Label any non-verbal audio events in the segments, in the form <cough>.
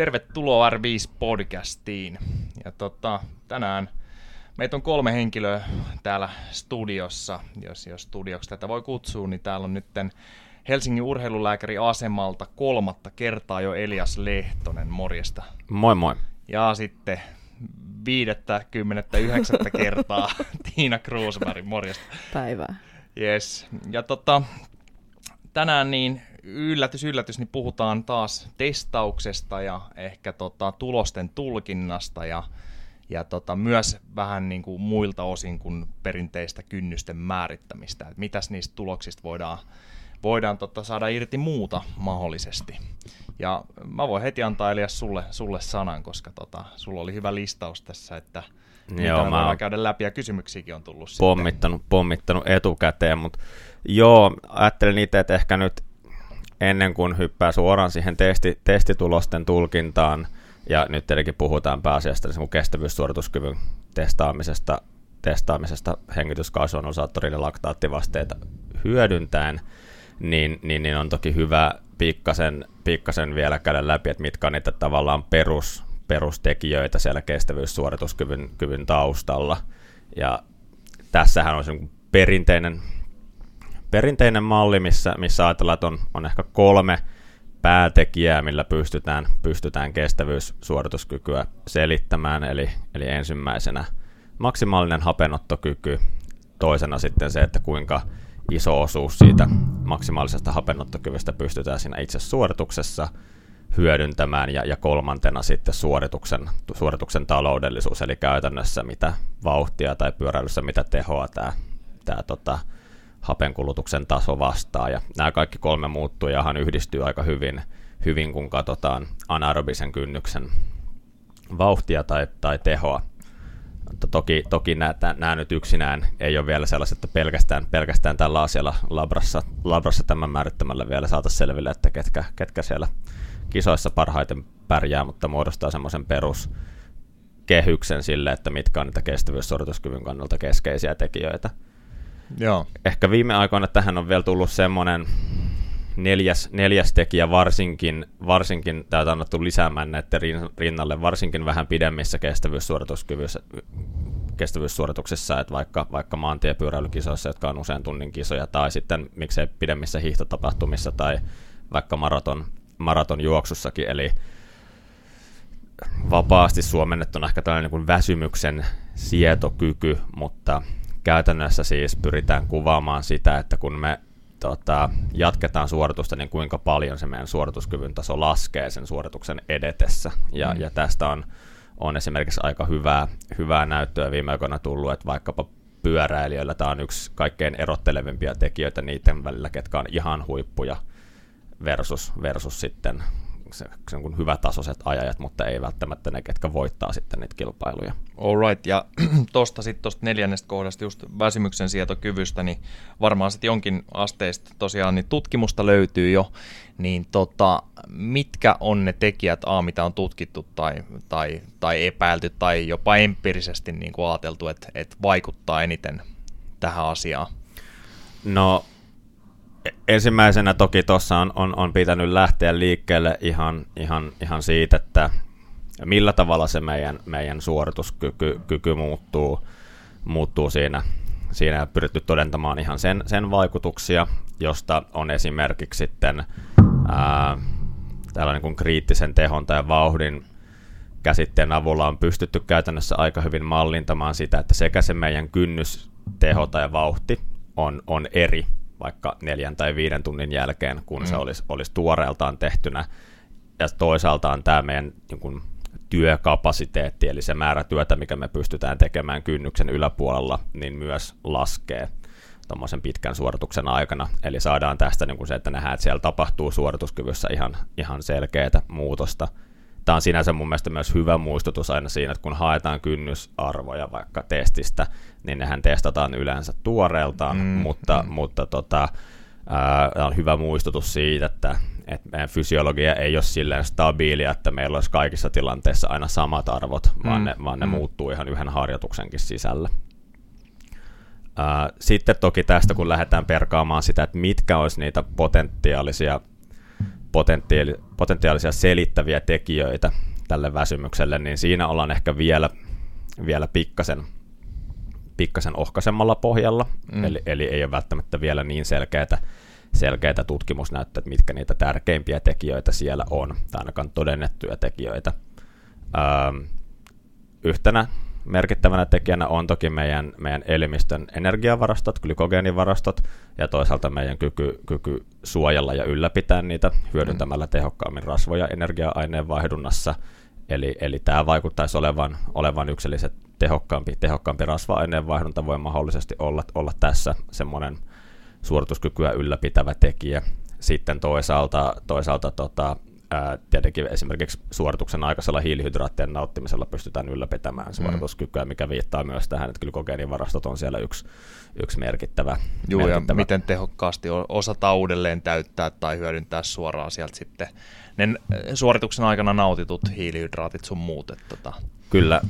Tervetuloa R5-podcastiin. Ja tota, tänään meitä on kolme henkilöä täällä studiossa, jos, jos studioksi tätä voi kutsua, niin täällä on nytten Helsingin urheilulääkäri asemalta kolmatta kertaa jo Elias Lehtonen, morjesta. Moi moi. Ja sitten viidettä, kymmenettä, yhdeksättä kertaa <laughs> Tiina Kruusberg, morjesta. Päivää. Yes. Ja tota, tänään niin yllätys, yllätys, niin puhutaan taas testauksesta ja ehkä tota, tulosten tulkinnasta ja, ja tota, myös vähän niin kuin muilta osin kuin perinteistä kynnysten määrittämistä. Et mitäs niistä tuloksista voidaan, voidaan tota, saada irti muuta mahdollisesti. Ja mä voin heti antaa Elias sulle, sulle sanan, koska tota, sulla oli hyvä listaus tässä, että Joo, mitä mä voidaan käydä läpi ja kysymyksiäkin on tullut pommittanut, sitten. pommittanut etukäteen, mutta joo, ajattelin itse, että ehkä nyt ennen kuin hyppää suoraan siihen testi, testitulosten tulkintaan, ja nyt tietenkin puhutaan pääasiassa niin kestävyyssuorituskyvyn testaamisesta, testaamisesta hengityskasvuonosaattorille laktaattivasteita hyödyntäen, niin, niin, niin on toki hyvä pikkasen, pikkasen vielä käydä läpi, että mitkä on niitä tavallaan perus, perustekijöitä siellä kestävyyssuorituskyvyn kyvyn taustalla. Ja tässähän on se perinteinen perinteinen malli, missä, missä ajatellaan, että on, on ehkä kolme päätekijää, millä pystytään, pystytään kestävyyssuorituskykyä selittämään. Eli, eli ensimmäisenä maksimaalinen hapenottokyky, toisena sitten se, että kuinka iso osuus siitä maksimaalisesta hapenottokyvystä pystytään siinä itse suorituksessa hyödyntämään, ja, ja kolmantena sitten suorituksen, suorituksen taloudellisuus, eli käytännössä mitä vauhtia tai pyöräilyssä mitä tehoa tämä, tämä tota, hapenkulutuksen taso vastaa. Ja nämä kaikki kolme muuttujahan yhdistyy aika hyvin, hyvin kun katsotaan anaerobisen kynnyksen vauhtia tai, tai tehoa. Mutta toki, toki nämä, nämä nyt yksinään ei ole vielä sellaiset, että pelkästään, pelkästään tällä asialla labrassa, labrassa tämän määrittämällä vielä saataisiin selville, että ketkä, ketkä siellä kisoissa parhaiten pärjää, mutta muodostaa semmoisen perus kehyksen sille, että mitkä on niitä kestävyyssuorituskyvyn kannalta keskeisiä tekijöitä. Joo. Ehkä viime aikoina tähän on vielä tullut semmoinen neljäs, neljäs tekijä varsinkin, varsinkin täältä annettu lisäämään näiden rinnalle, varsinkin vähän pidemmissä kestävyyssuorituskyvyissä, kestävyyssuorituksissa, että vaikka, vaikka maantiepyöräilykisoissa, jotka on usein tunnin kisoja, tai sitten miksei pidemmissä hiihtotapahtumissa tai vaikka maraton, maraton juoksussakin, eli vapaasti suomennettuna ehkä tällainen niin väsymyksen sietokyky, mutta käytännössä siis pyritään kuvaamaan sitä, että kun me tota, jatketaan suoritusta, niin kuinka paljon se meidän suorituskyvyn taso laskee sen suorituksen edetessä. Ja, mm. ja tästä on, on esimerkiksi aika hyvää, hyvää näyttöä viime aikoina tullut, että vaikkapa pyöräilijöillä tämä on yksi kaikkein erottelevimpia tekijöitä niiden välillä, ketkä on ihan huippuja versus, versus sitten se, se on hyvätasoiset ajajat, mutta ei välttämättä ne, ketkä voittaa sitten niitä kilpailuja. Alright, ja <clears throat> tuosta sitten tuosta neljännestä kohdasta just väsymyksen sietokyvystä, niin varmaan sitten jonkin asteista tosiaan niin tutkimusta löytyy jo, niin tota, mitkä on ne tekijät, A, mitä on tutkittu tai, tai, tai epäilty tai jopa empiirisesti niin kuin ajateltu, että, että vaikuttaa eniten tähän asiaan? No ensimmäisenä toki tuossa on, on, on pitänyt lähteä liikkeelle ihan, ihan, ihan siitä, että millä tavalla se meidän, meidän suorituskyky kyky muuttuu, muuttuu siinä, siinä pyritty todentamaan ihan sen, sen vaikutuksia, josta on esimerkiksi sitten ää, tällainen kuin kriittisen tehon tai vauhdin käsitteen avulla on pystytty käytännössä aika hyvin mallintamaan sitä, että sekä se meidän kynnys, teho tai vauhti on, on eri vaikka neljän tai viiden tunnin jälkeen, kun mm. se olisi, olisi tuoreeltaan tehtynä. Ja toisaalta on tämä meidän niin kuin, työkapasiteetti, eli se määrä työtä, mikä me pystytään tekemään kynnyksen yläpuolella, niin myös laskee tuommoisen pitkän suorituksen aikana. Eli saadaan tästä niin kuin se, että nähdään, että siellä tapahtuu suorituskyvyssä ihan, ihan selkeää muutosta tämä on sinänsä mun mielestä myös hyvä muistutus aina siinä, että kun haetaan kynnysarvoja vaikka testistä, niin nehän testataan yleensä tuoreeltaan, mm, mutta, mm. mutta tota, ää, on hyvä muistutus siitä, että, että meidän fysiologia ei ole silleen stabiilia, että meillä olisi kaikissa tilanteissa aina samat arvot, mm, vaan ne, vaan ne mm. muuttuu ihan yhden harjoituksenkin sisällä. Sitten toki tästä, kun lähdetään perkaamaan sitä, että mitkä olisi niitä potentiaalisia potentiaali, potentiaalisia selittäviä tekijöitä tälle väsymykselle, niin siinä ollaan ehkä vielä, vielä pikkasen, pikkasen ohkaisemmalla pohjalla, mm. eli, eli ei ole välttämättä vielä niin selkeää, selkeitä tutkimusnäyttöä, mitkä niitä tärkeimpiä tekijöitä siellä on, tai ainakaan todennettuja tekijöitä. Öö, yhtenä merkittävänä tekijänä on toki meidän, meidän elimistön energiavarastot, glykogeenivarastot, ja toisaalta meidän kyky, kyky suojella ja ylläpitää niitä hyödyntämällä mm. tehokkaammin rasvoja energia-aineen vaihdunnassa. Eli, eli tämä vaikuttaisi olevan, olevan yksilliset tehokkaampi, tehokkaampi rasva-aineen vaihdunta voi mahdollisesti olla, olla tässä semmoinen suorituskykyä ylläpitävä tekijä. Sitten toisaalta, toisaalta tota, ää, tietenkin esimerkiksi suorituksen aikaisella hiilihydraattien nauttimisella pystytään ylläpitämään mm. suorituskykyä, mikä viittaa myös tähän, että glykogeenivarastot on siellä yksi, yksi merkittävä. Joo, merkittävä. ja miten tehokkaasti osataan uudelleen täyttää tai hyödyntää suoraan sieltä sitten ne suorituksen aikana nautitut hiilihydraatit sun muut. Että tota. Kyllä,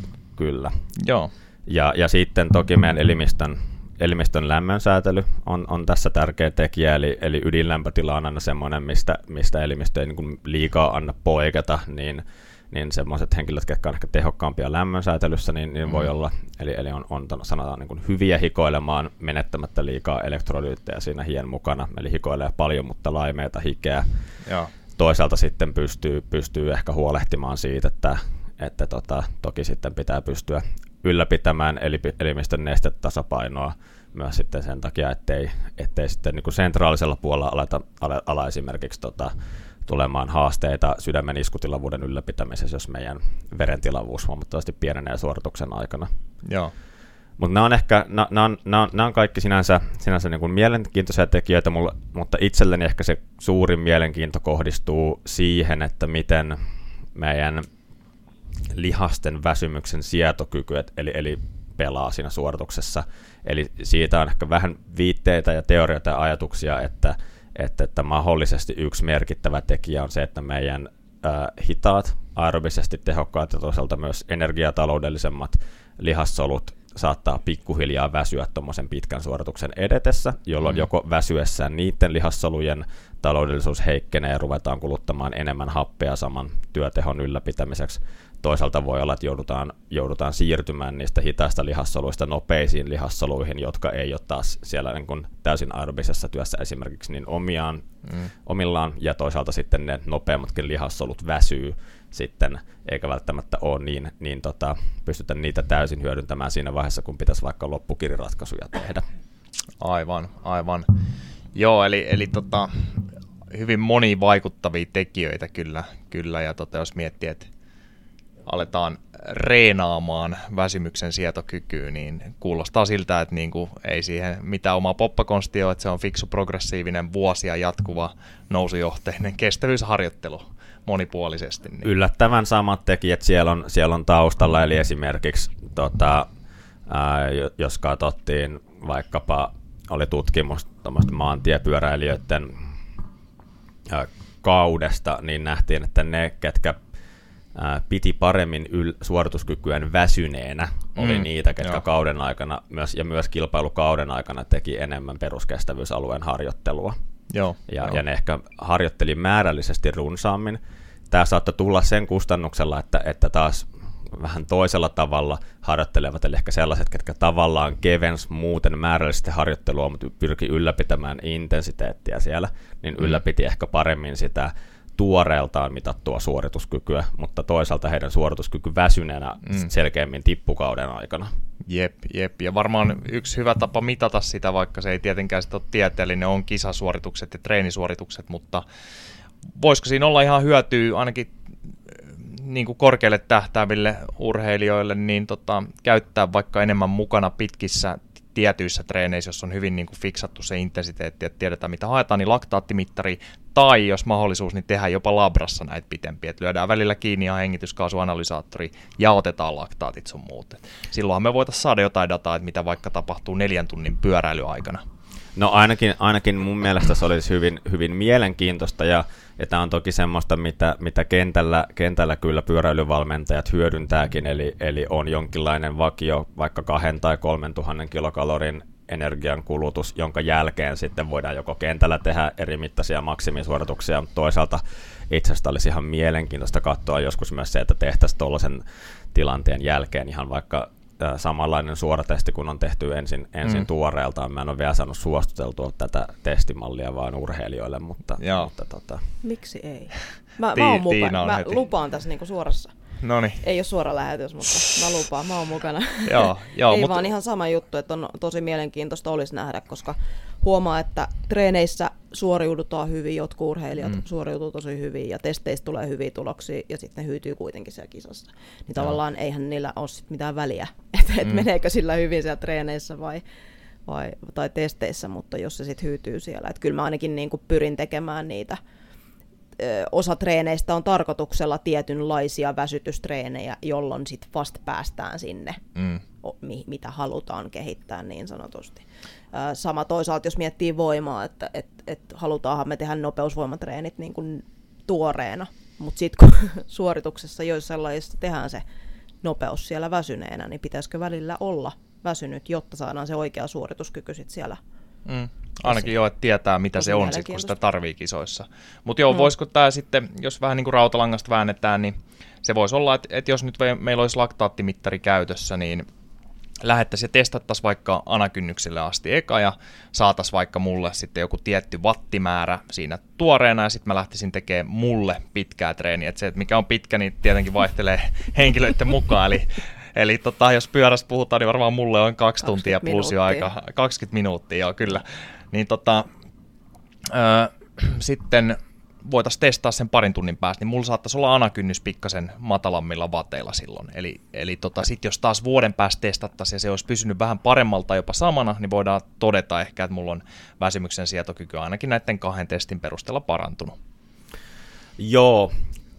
kyllä. Joo. Ja, ja sitten toki meidän elimistön elimistön lämmönsäätely on, on tässä tärkeä tekijä, eli, eli ydinlämpötila on aina semmoinen, mistä, mistä elimistö ei niin liikaa anna poiketa, niin, niin semmoiset henkilöt, jotka on ehkä tehokkaampia lämmönsäätelyssä, niin, niin mm. voi olla, eli, eli on, on sanotaan niin kuin hyviä hikoilemaan menettämättä liikaa elektrolyyttejä siinä hien mukana, eli hikoilee paljon, mutta laimeita hikeä. Joo. Toisaalta sitten pystyy, pystyy ehkä huolehtimaan siitä, että, että tota, toki sitten pitää pystyä ylläpitämään elimistön nestetasapainoa myös sitten sen takia, ettei, ettei sitten niin kuin sentraalisella puolella aleta, ala, ala esimerkiksi tota, tulemaan haasteita sydämen iskutilavuuden ylläpitämisessä, jos meidän verentilavuus huomattavasti pienenee suorituksen aikana. Joo. Mutta nämä on ehkä, nämä on, nämä on, nämä on kaikki sinänsä, sinänsä niin kuin mielenkiintoisia tekijöitä, mulla, mutta itselleni ehkä se suurin mielenkiinto kohdistuu siihen, että miten meidän lihasten väsymyksen sietokyky, eli, eli pelaa siinä suorituksessa. Eli siitä on ehkä vähän viitteitä ja teorioita ja ajatuksia, että, että, että mahdollisesti yksi merkittävä tekijä on se, että meidän äh, hitaat, aerobisesti tehokkaat ja toisaalta myös energiataloudellisemmat lihassolut saattaa pikkuhiljaa väsyä tuommoisen pitkän suorituksen edetessä, jolloin mm. joko väsyessään niiden lihassolujen taloudellisuus heikkenee ja ruvetaan kuluttamaan enemmän happea saman työtehon ylläpitämiseksi, toisaalta voi olla, että joudutaan, joudutaan siirtymään niistä hitaista lihassoluista nopeisiin lihassoluihin, jotka ei ole taas siellä niin kuin täysin aerobisessa työssä esimerkiksi niin omiaan, mm. omillaan, ja toisaalta sitten ne nopeammatkin lihassolut väsyy sitten, eikä välttämättä ole niin, niin tota, pystytä niitä täysin hyödyntämään siinä vaiheessa, kun pitäisi vaikka loppukiriratkaisuja tehdä. Aivan, aivan. Joo, eli, eli tota, hyvin moni vaikuttavia tekijöitä kyllä, kyllä ja tota, jos miettii, että aletaan reenaamaan väsymyksen sietokykyä, niin kuulostaa siltä, että niin kuin ei siihen mitään omaa poppakonsti ole, että se on fiksu progressiivinen vuosia jatkuva nousujohteinen kestävyysharjoittelu monipuolisesti. Niin. Yllättävän samat tekijät siellä on, siellä on taustalla, eli esimerkiksi tota, ää, jos katsottiin vaikkapa, oli tutkimus maantiepyöräilijöiden kaudesta, niin nähtiin, että ne, ketkä piti paremmin yl- suorituskykyään väsyneenä, oli mm, niitä, ketkä joo. kauden aikana myös, ja myös kilpailukauden aikana teki enemmän peruskestävyysalueen harjoittelua. Joo, ja, joo. ja ne ehkä harjoitteli määrällisesti runsaammin. Tämä saattoi tulla sen kustannuksella, että, että taas vähän toisella tavalla harjoittelevat, eli ehkä sellaiset, ketkä tavallaan kevens muuten määrällisesti harjoittelua, mutta pyrki ylläpitämään intensiteettiä siellä, niin mm. ylläpiti ehkä paremmin sitä tuoreeltaan mitattua suorituskykyä, mutta toisaalta heidän suorituskyky väsyneenä mm. selkeämmin tippukauden aikana. Jep, jep. Ja varmaan yksi hyvä tapa mitata sitä, vaikka se ei tietenkään sit ole tieteellinen, on kisasuoritukset ja treenisuoritukset, mutta voisiko siinä olla ihan hyötyä ainakin niin kuin korkealle tähtääville urheilijoille, niin tota, käyttää vaikka enemmän mukana pitkissä tietyissä treeneissä, jos on hyvin niin kuin fiksattu se intensiteetti, että tiedetään mitä haetaan, niin laktaattimittari, tai jos mahdollisuus, niin tehdään jopa labrassa näitä pitempiä, että lyödään välillä kiinni ja hengityskaasuanalysaattori ja otetaan laktaatit sun muut. Silloinhan me voitaisiin saada jotain dataa, että mitä vaikka tapahtuu neljän tunnin pyöräilyaikana. No ainakin, ainakin mun mielestä se olisi hyvin, hyvin mielenkiintoista ja, ja tämä on toki semmoista, mitä, mitä kentällä, kentällä kyllä pyöräilyvalmentajat hyödyntääkin, eli, eli on jonkinlainen vakio vaikka kahden tai kolmen tuhannen kilokalorin energian kulutus, jonka jälkeen sitten voidaan joko kentällä tehdä eri mittaisia maksimisuorituksia, mutta toisaalta itse asiassa olisi ihan mielenkiintoista katsoa joskus myös se, että tehtäisiin tuollaisen tilanteen jälkeen ihan vaikka samanlainen suoratesti, kun on tehty ensin, ensin mm. tuoreeltaan. Mä en ole vielä saanut suostuteltua tätä testimallia vaan urheilijoille, mutta... mutta tota... Miksi ei? Mä, mä, oon mukana. mä heti. lupaan tässä niinku suorassa. Noniin. Ei ole suora lähetys, mutta mä lupaan, mä oon mukana. <laughs> joo, joo, Ei mutta... vaan ihan sama juttu, että on tosi mielenkiintoista olisi nähdä, koska huomaa, että treeneissä suoriudutaan hyvin, jotkut urheilijat mm. suoriutuu tosi hyvin ja testeistä tulee hyviä tuloksia ja sitten ne hyytyy kuitenkin siellä kisassa. Niin no. tavallaan eihän niillä ole sit mitään väliä, <laughs> että et mm. meneekö sillä hyvin siellä treeneissä vai, vai, tai testeissä, mutta jos se sitten hyytyy siellä. Että kyllä mä ainakin niin kuin pyrin tekemään niitä osa treeneistä on tarkoituksella tietynlaisia väsytystreenejä, jolloin sitten vasta päästään sinne, mm. mitä halutaan kehittää niin sanotusti. Sama toisaalta, jos miettii voimaa, että et, et halutaanhan me tehdä nopeusvoimatreenit niin kuin tuoreena, mutta sitten kun <laughs> suorituksessa joissain lajissa tehdään se nopeus siellä väsyneenä, niin pitäisikö välillä olla väsynyt, jotta saadaan se oikea suorituskyky sit siellä mm. Ainakin jo, että tietää mitä se on, sit, kun sitä tarvii kisoissa. Mutta joo, mm. voisiko tämä sitten, jos vähän niin kuin rautalangasta väännetään, niin se voisi olla, että, että jos nyt meillä olisi laktaattimittari käytössä, niin lähettäisiin ja testattaisiin vaikka anakynnykselle asti eka ja saataisiin vaikka mulle sitten joku tietty wattimäärä siinä tuoreena ja sitten mä lähtisin tekemään mulle pitkää treeniä. Et se, että mikä on pitkä, niin tietenkin vaihtelee <laughs> henkilöiden mukaan. Eli, eli tota, jos pyörästä puhutaan, niin varmaan mulle on kaksi tuntia plus jo aika, 20 minuuttia, joo kyllä. Niin tota, ö, <clears throat> sitten voitaisiin testaa sen parin tunnin päästä, niin mulla saattaisi olla anakynnys pikkasen matalammilla vateilla silloin. Eli, eli tota, sitten jos taas vuoden päästä testattaisiin ja se olisi pysynyt vähän paremmalta jopa samana, niin voidaan todeta ehkä, että mulla on väsymyksen sietokyky ainakin näiden kahden testin perusteella parantunut. Joo,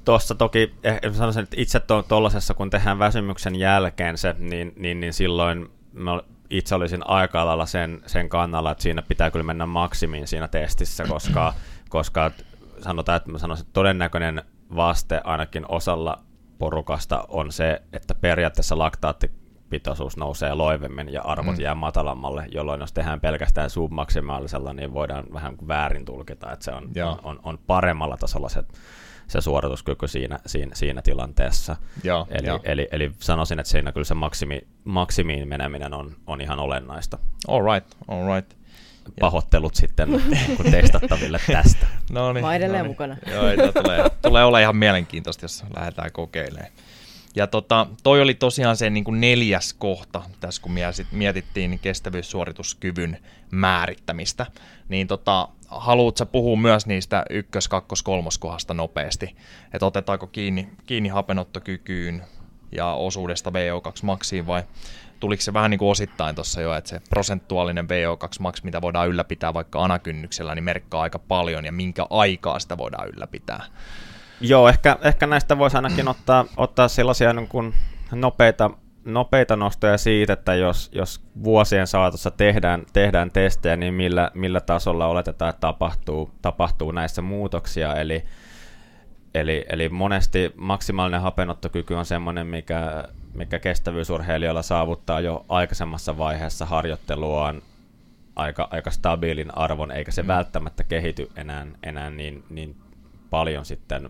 tuossa toki eh, sanoisin, että itse tuollaisessa, kun tehdään väsymyksen jälkeen se, niin, niin, niin silloin me itse olisin aika lailla sen, sen kannalla, että siinä pitää kyllä mennä maksimiin siinä testissä, koska, <clears throat> koska sanotaan, että mä sanoisin, että todennäköinen vaste ainakin osalla porukasta on se, että periaatteessa laktaattipitoisuus nousee loivemmin ja arvot mm. jää matalammalle, jolloin jos tehdään pelkästään submaksimaalisella, niin voidaan vähän väärin tulkita, että se on, on, on, on paremmalla tasolla se, se suorituskyky siinä, siinä, siinä tilanteessa. Ja, eli, ja. Eli, eli sanoisin, että siinä kyllä se maksimi, maksimiin meneminen on, on ihan olennaista. All right, all right pahoittelut sitten <laughs> kun testattaville tästä. <laughs> No niin, Mä edelleen no niin. mukana. <laughs> Joo, tulee, tulee olla ihan mielenkiintoista, jos lähdetään kokeilemaan. Ja tota, toi oli tosiaan se niin kuin neljäs kohta, tässä kun mietittiin kestävyyssuorituskyvyn määrittämistä. Niin tota, haluatko puhua myös niistä ykkös-, kakkos-, kolmoskohdasta nopeasti? Että otetaanko kiinni, kiinni hapenottokykyyn ja osuudesta VO2 maksiin vai tuliko se vähän niin kuin osittain tuossa jo, että se prosentuaalinen VO2 max, mitä voidaan ylläpitää vaikka anakynnyksellä, niin merkkaa aika paljon ja minkä aikaa sitä voidaan ylläpitää. Joo, ehkä, ehkä näistä voisi ainakin ottaa, ottaa sellaisia niin kuin nopeita, nopeita nostoja siitä, että jos, jos vuosien saatossa tehdään, tehdään testejä, niin millä, millä tasolla oletetaan, että tapahtuu, tapahtuu näissä muutoksia. Eli, eli, eli monesti maksimaalinen hapenottokyky on sellainen, mikä mikä kestävyysurheilijoilla saavuttaa jo aikaisemmassa vaiheessa harjoitteluaan aika, aika stabiilin arvon, eikä se mm. välttämättä kehity enää, enää niin, niin paljon sitten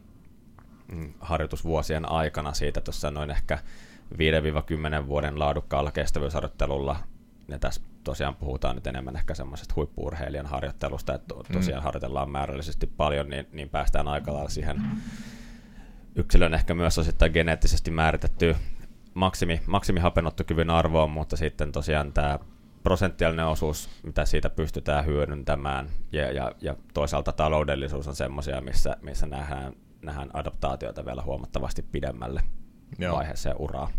mm, harjoitusvuosien aikana siitä tuossa noin ehkä 5-10 vuoden laadukkaalla kestävyysharjoittelulla. Ja tässä tosiaan puhutaan nyt enemmän ehkä semmoisesta huippuurheilijan harjoittelusta, että mm. tosiaan mm. harjoitellaan määrällisesti paljon, niin, niin päästään aika lailla siihen yksilön ehkä myös osittain geneettisesti määritettyyn maksimi, maksimihapenottokyvyn arvoon, mutta sitten tosiaan tämä prosenttiaalinen osuus, mitä siitä pystytään hyödyntämään, ja, ja, ja toisaalta taloudellisuus on semmoisia, missä, missä nähdään, nähdään adaptaatioita vielä huomattavasti pidemmälle Joo. vaiheessa ja uraa.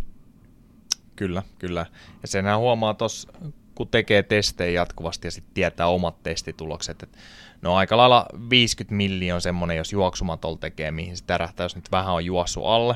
Kyllä, kyllä. Ja senhän huomaa tuossa, kun tekee testejä jatkuvasti ja sitten tietää omat testitulokset, että no aika lailla 50 miljoonaa semmoinen, jos juoksumatol tekee, mihin se tärähtää, jos nyt vähän on juossu alle.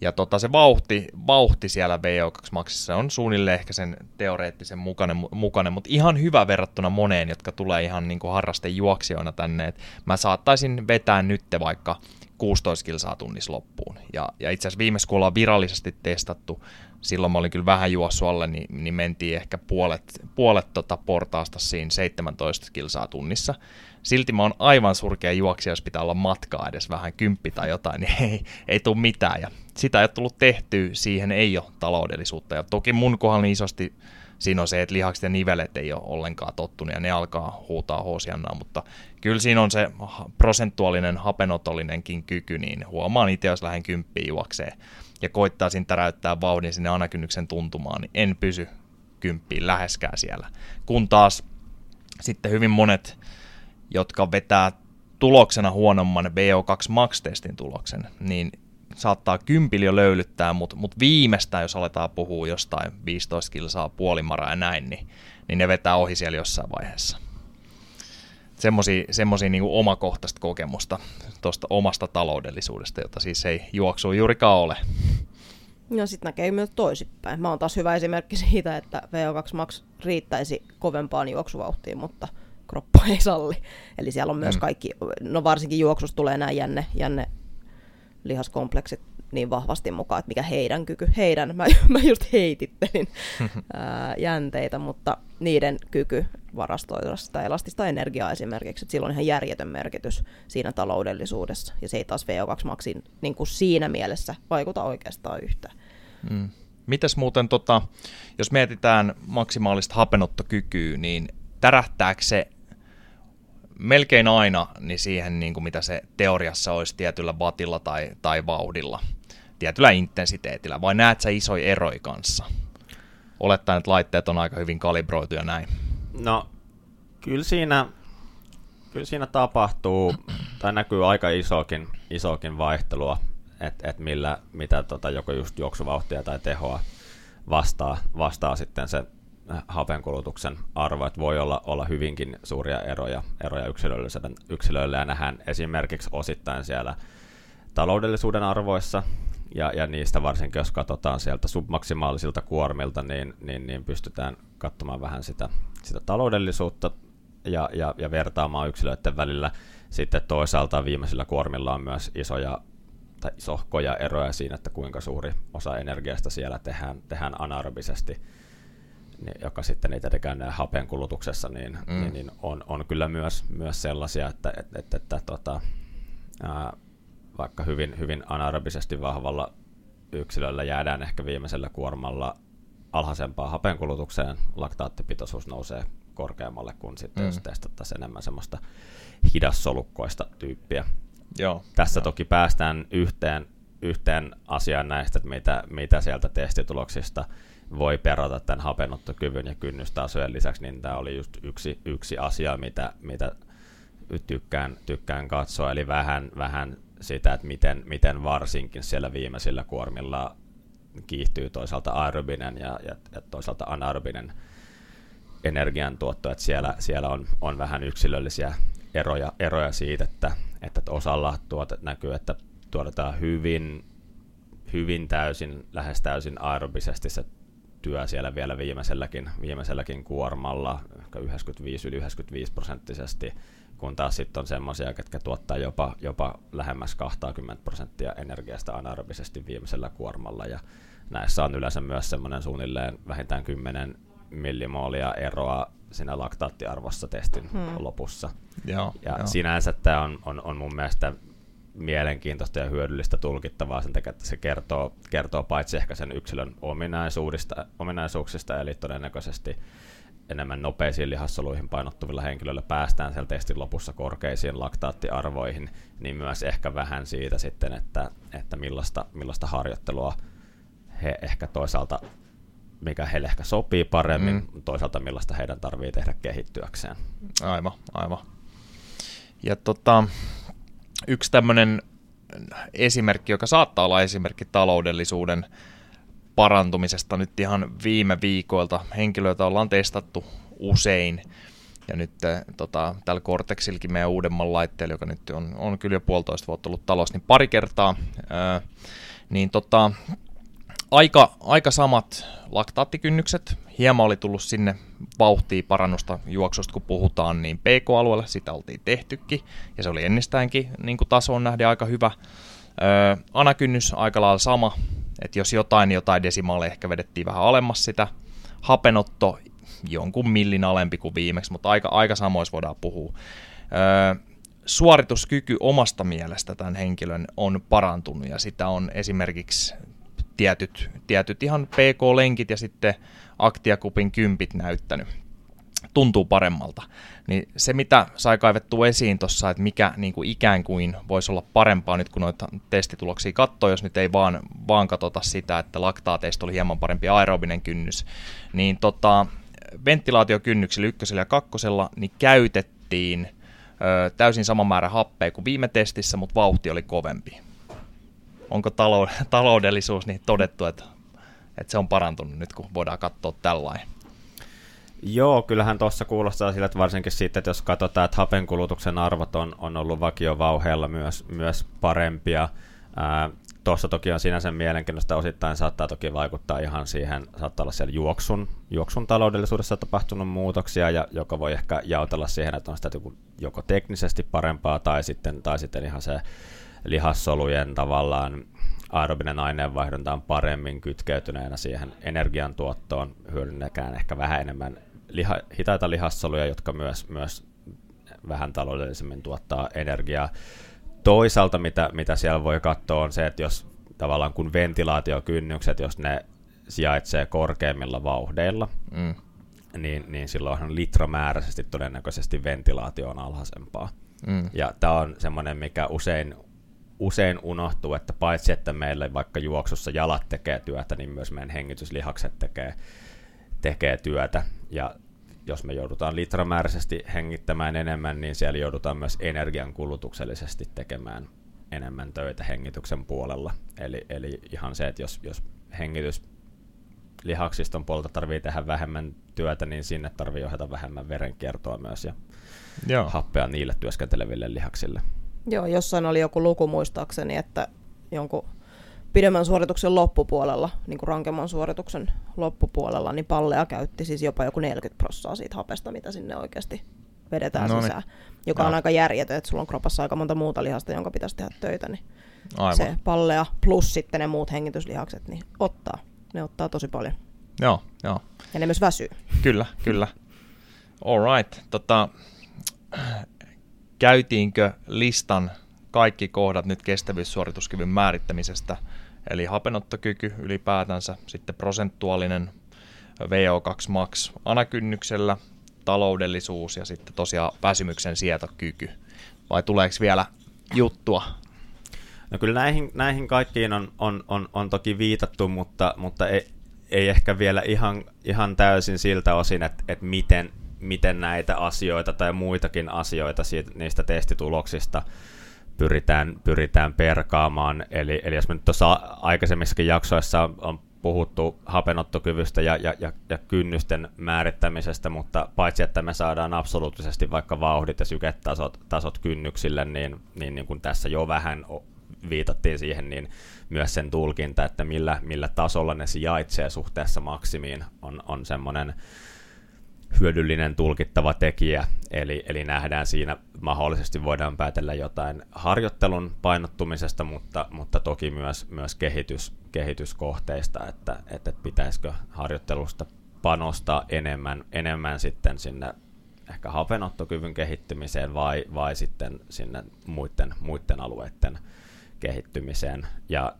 Ja tota, se vauhti, vauhti siellä VO2 Maxissa on suunnilleen ehkä sen teoreettisen mukainen, mukainen, mutta ihan hyvä verrattuna moneen, jotka tulee ihan niin kuin harrastejuoksijoina tänne. Et mä saattaisin vetää nyt vaikka 16 kilsaa tunnissa loppuun. Ja, ja itse asiassa viimeis kun ollaan virallisesti testattu silloin mä olin kyllä vähän juossut alle, niin, niin mentiin ehkä puolet, puolet tota portaasta siinä 17 kilsaa tunnissa. Silti mä oon aivan surkea juoksija, jos pitää olla matkaa edes vähän kymppi tai jotain, niin ei, ei tule mitään. Ja sitä ei ole tullut tehtyä, siihen ei ole taloudellisuutta. Ja toki mun kohdalla niin isosti siinä on se, että lihakset ja nivelet ei ole ollenkaan tottunut ja ne alkaa huutaa hoosiannaa, mutta kyllä siinä on se prosentuaalinen hapenotollinenkin kyky, niin huomaan itse, jos lähden kymppiin juokseen ja koittaa siinä täräyttää vauhdin sinne anakynnyksen tuntumaan, niin en pysy kymppiin läheskään siellä. Kun taas sitten hyvin monet, jotka vetää tuloksena huonomman BO2 Max-testin tuloksen, niin saattaa kympili jo löylyttää, mutta mut viimeistään, jos aletaan puhua jostain 15 kilsaa puolimaraa ja näin, niin, niin ne vetää ohi siellä jossain vaiheessa. Semmoisia niin omakohtaista kokemusta tuosta omasta taloudellisuudesta, jota siis ei juoksu juurikaan ole. No sitten näkee myös toisinpäin. Mä oon taas hyvä esimerkki siitä, että VO2 Max riittäisi kovempaan juoksuvauhtiin, mutta kroppa ei salli. Eli siellä on myös mm. kaikki, no varsinkin juoksusta tulee nämä jänne, jänne lihaskompleksit niin vahvasti mukaan, että mikä heidän kyky, heidän, mä, <laughs> mä just heitittelin <laughs> ää, jänteitä, mutta niiden kyky varastoida sitä elastista energiaa esimerkiksi, että sillä on ihan järjetön merkitys siinä taloudellisuudessa, ja se ei taas VO2 Maxin niin kuin siinä mielessä vaikuta oikeastaan yhtään. Mm. Mitäs muuten, tota, jos mietitään maksimaalista hapenottokykyä, niin tärähtääkö se melkein aina niin siihen, niin kuin mitä se teoriassa olisi tietyllä vatilla tai, tai vauhdilla, tietyllä intensiteetillä, vai näet sä isoja eroja kanssa? Olettaen, että laitteet on aika hyvin kalibroitu ja näin. No, kyllä siinä, kyllä siinä tapahtuu, tai näkyy aika isokin, isokin vaihtelua, että et millä, mitä tota, joko just juoksuvauhtia tai tehoa vastaa, vastaa sitten se hapenkulutuksen arvo, että voi olla, olla hyvinkin suuria eroja, eroja yksilöille ja nähdään esimerkiksi osittain siellä taloudellisuuden arvoissa, ja, ja niistä varsinkin, jos katsotaan sieltä submaksimaalisilta kuormilta, niin, niin, niin pystytään katsomaan vähän sitä, sitä taloudellisuutta ja, ja, ja vertaamaan yksilöiden välillä. Sitten toisaalta viimeisillä kuormilla on myös isoja tai isohkoja eroja siinä, että kuinka suuri osa energiasta siellä tehdään, tehdään anaerobisesti joka sitten niitä tekee hapen kulutuksessa, niin, mm. niin, niin on, on kyllä myös, myös sellaisia, että, että, että, että tota, ää, vaikka hyvin, hyvin anaerobisesti vahvalla yksilöllä jäädään ehkä viimeisellä kuormalla alhaisempaan hapenkulutukseen, laktaattipitoisuus nousee korkeammalle kuin sitten, mm. jos testattaisiin enemmän semmoista hidassolukkoista tyyppiä. Joo, Tässä joo. toki päästään yhteen, yhteen asiaan näistä, että mitä, mitä sieltä testituloksista voi perata tämän hapenottokyvyn ja kynnystasojen lisäksi, niin tämä oli just yksi, yksi asia, mitä, mitä tykkään, tykkään katsoa, eli vähän, vähän sitä, että miten, miten varsinkin siellä viimeisillä kuormilla kiihtyy toisaalta aerobinen ja, ja, ja toisaalta anaerobinen energiantuotto, että siellä, siellä on, on vähän yksilöllisiä eroja, eroja siitä, että, että osalla tuote näkyy, että tuotetaan hyvin, hyvin täysin, lähes täysin aerobisesti se työ siellä vielä viimeiselläkin, viimeiselläkin kuormalla, ehkä 95 yli 95 prosenttisesti, kun taas sitten on semmoisia, jotka tuottaa jopa, jopa lähemmäs 20 prosenttia energiasta anaerobisesti viimeisellä kuormalla, ja näissä on yleensä myös semmoinen suunnilleen vähintään 10 millimoolia eroa siinä laktaattiarvossa testin hmm. lopussa. Joo, ja joo. sinänsä tämä on, on, on mun mielestä mielenkiintoista ja hyödyllistä tulkittavaa sen takia, että se kertoo, kertoo paitsi ehkä sen yksilön ominaisuudista, ominaisuuksista, eli todennäköisesti enemmän nopeisiin lihassoluihin painottuvilla henkilöillä päästään siellä testin lopussa korkeisiin laktaattiarvoihin, niin myös ehkä vähän siitä sitten, että, että millaista, millaista harjoittelua he ehkä toisaalta, mikä heille ehkä sopii paremmin, mm. toisaalta millaista heidän tarvii tehdä kehittyäkseen. Aivan, aivan. Ja tota, yksi tämmöinen esimerkki, joka saattaa olla esimerkki taloudellisuuden parantumisesta nyt ihan viime viikoilta. Henkilöitä ollaan testattu usein. Ja nyt tota, tällä Cortexilkin meidän uudemman laitteella, joka nyt on, on kyllä jo puolitoista vuotta ollut talous, niin pari kertaa, ää, niin tota, aika, aika samat laktaattikynnykset. Hieman oli tullut sinne vauhtia parannusta juoksusta, kun puhutaan, niin PK-alueella sitä oltiin tehtykin, ja se oli ennestäänkin niin kuin tasoon nähden aika hyvä. Ää, anakynnys aika lailla sama, Et jos jotain, jotain desimaaleja ehkä vedettiin vähän alemmas sitä. Hapenotto jonkun millin alempi kuin viimeksi, mutta aika, aika samoissa voidaan puhua. Öö, suorituskyky omasta mielestä tämän henkilön on parantunut ja sitä on esimerkiksi tietyt, tietyt ihan PK-lenkit ja sitten Aktiakupin kympit näyttänyt. Tuntuu paremmalta. Niin se, mitä sai kaivettua esiin tuossa, että mikä niin kuin ikään kuin voisi olla parempaa nyt, kun noita testituloksia katsoo, jos nyt ei vaan, vaan katsota sitä, että laktaateista oli hieman parempi aerobinen kynnys, niin tota, ventilaatiokynnyksillä ykkösellä ja kakkosella niin käytettiin ö, täysin sama määrä happea kuin viime testissä, mutta vauhti oli kovempi. Onko talou- <laughs> taloudellisuus niin todettu, että, että se on parantunut nyt, kun voidaan katsoa tällainen? Joo, kyllähän tuossa kuulostaa sillä, että varsinkin siitä, että jos katsotaan, että hapenkulutuksen arvot on, on ollut vakiovauheella myös, myös parempia. Tuossa toki on sinänsä mielenkiintoista, osittain saattaa toki vaikuttaa ihan siihen, saattaa olla siellä juoksun, juoksun taloudellisuudessa tapahtunut muutoksia, ja joka voi ehkä jaotella siihen, että on sitä joko teknisesti parempaa, tai sitten, tai sitten ihan se lihassolujen tavallaan aerobinen aineenvaihdunta on paremmin kytkeytyneenä siihen energiantuottoon, hyödynnetään ehkä vähän enemmän liha, hitaita lihassoluja, jotka myös, myös vähän taloudellisemmin tuottaa energiaa. Toisaalta mitä, mitä siellä voi katsoa on se, että jos tavallaan kun ventilaatiokynnykset, jos ne sijaitsee korkeimmilla vauhdeilla, mm. niin, niin silloinhan litramääräisesti todennäköisesti ventilaatio on alhaisempaa. Mm. Ja tämä on semmoinen, mikä usein, usein unohtuu, että paitsi että meillä vaikka juoksussa jalat tekee työtä, niin myös meidän hengityslihakset tekee, tekee työtä. Ja jos me joudutaan litramääräisesti hengittämään enemmän, niin siellä joudutaan myös energian kulutuksellisesti tekemään enemmän töitä hengityksen puolella. Eli, eli ihan se, että jos, jos hengitys lihaksiston puolelta tarvii tehdä vähemmän työtä, niin sinne tarvii ohjata vähemmän verenkiertoa myös ja Joo. happea niille työskenteleville lihaksille. Joo, jossain oli joku luku muistaakseni, että jonkun pidemmän suorituksen loppupuolella, niin kuin rankemman suorituksen loppupuolella, niin pallea käytti siis jopa joku 40 prosenttia siitä hapesta, mitä sinne oikeasti vedetään no sisään. Joka no. on aika järjetön, että sulla on kropassa aika monta muuta lihasta, jonka pitäisi tehdä töitä, niin Aivan. se pallea plus sitten ne muut hengityslihakset, niin ottaa. Ne ottaa tosi paljon. Joo, joo. Ja ne myös väsyy. Kyllä, kyllä. All right. Tota, käytiinkö listan kaikki kohdat nyt kestävyyssuorituskyvyn määrittämisestä, eli hapenottokyky ylipäätänsä, sitten prosentuaalinen VO2 max anakynnyksellä, taloudellisuus ja sitten tosiaan väsymyksen sietokyky. Vai tuleeko vielä juttua? No kyllä näihin, näihin kaikkiin on, on, on, on toki viitattu, mutta, mutta ei, ei ehkä vielä ihan, ihan täysin siltä osin, että, että miten, miten näitä asioita tai muitakin asioita siitä, niistä testituloksista pyritään, pyritään perkaamaan. Eli, eli jos me nyt tuossa aikaisemmissakin jaksoissa on, on puhuttu hapenottokyvystä ja, ja, ja, ja kynnysten määrittämisestä, mutta paitsi että me saadaan absoluuttisesti vaikka vauhdit ja syketasot tasot kynnyksille, niin, niin, niin kuin tässä jo vähän viitattiin siihen, niin myös sen tulkinta, että millä, millä tasolla ne sijaitsee suhteessa maksimiin, on, on semmoinen hyödyllinen tulkittava tekijä, eli, eli nähdään siinä mahdollisesti voidaan päätellä jotain harjoittelun painottumisesta, mutta, mutta toki myös, myös kehitys, kehityskohteista, että, että pitäisikö harjoittelusta panostaa enemmän, enemmän sitten sinne ehkä hapenottokyvyn kehittymiseen vai, vai sitten sinne muiden, muiden alueiden kehittymiseen. Ja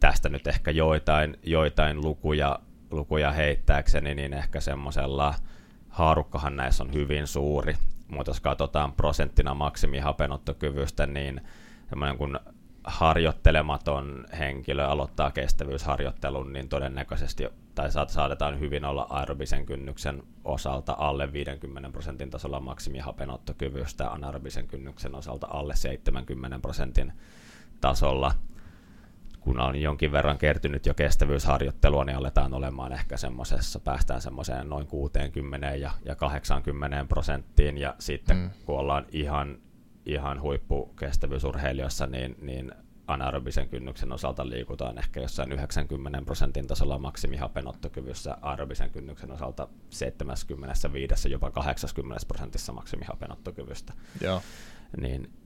tästä nyt ehkä joitain, joitain lukuja lukuja heittääkseni, niin ehkä semmoisella haarukkahan näissä on hyvin suuri, mutta jos katsotaan prosenttina maksimihapenottokyvystä, niin semmoinen kun harjoittelematon henkilö aloittaa kestävyysharjoittelun, niin todennäköisesti tai saatetaan hyvin olla aerobisen kynnyksen osalta alle 50 prosentin tasolla maksimihapenottokyvystä, anaerobisen kynnyksen osalta alle 70 prosentin tasolla – kun on jonkin verran kertynyt jo kestävyysharjoittelua, niin aletaan olemaan ehkä semmoisessa, päästään semmoiseen noin 60 ja, ja 80 prosenttiin, ja sitten mm. kun ollaan ihan, ihan huippukestävyysurheilijoissa, niin, niin anaerobisen kynnyksen osalta liikutaan ehkä jossain 90 prosentin tasolla maksimihapenottokyvyssä, aerobisen kynnyksen osalta 75 jopa 80 prosentissa maksimihapenottokyvystä. Joo. Niin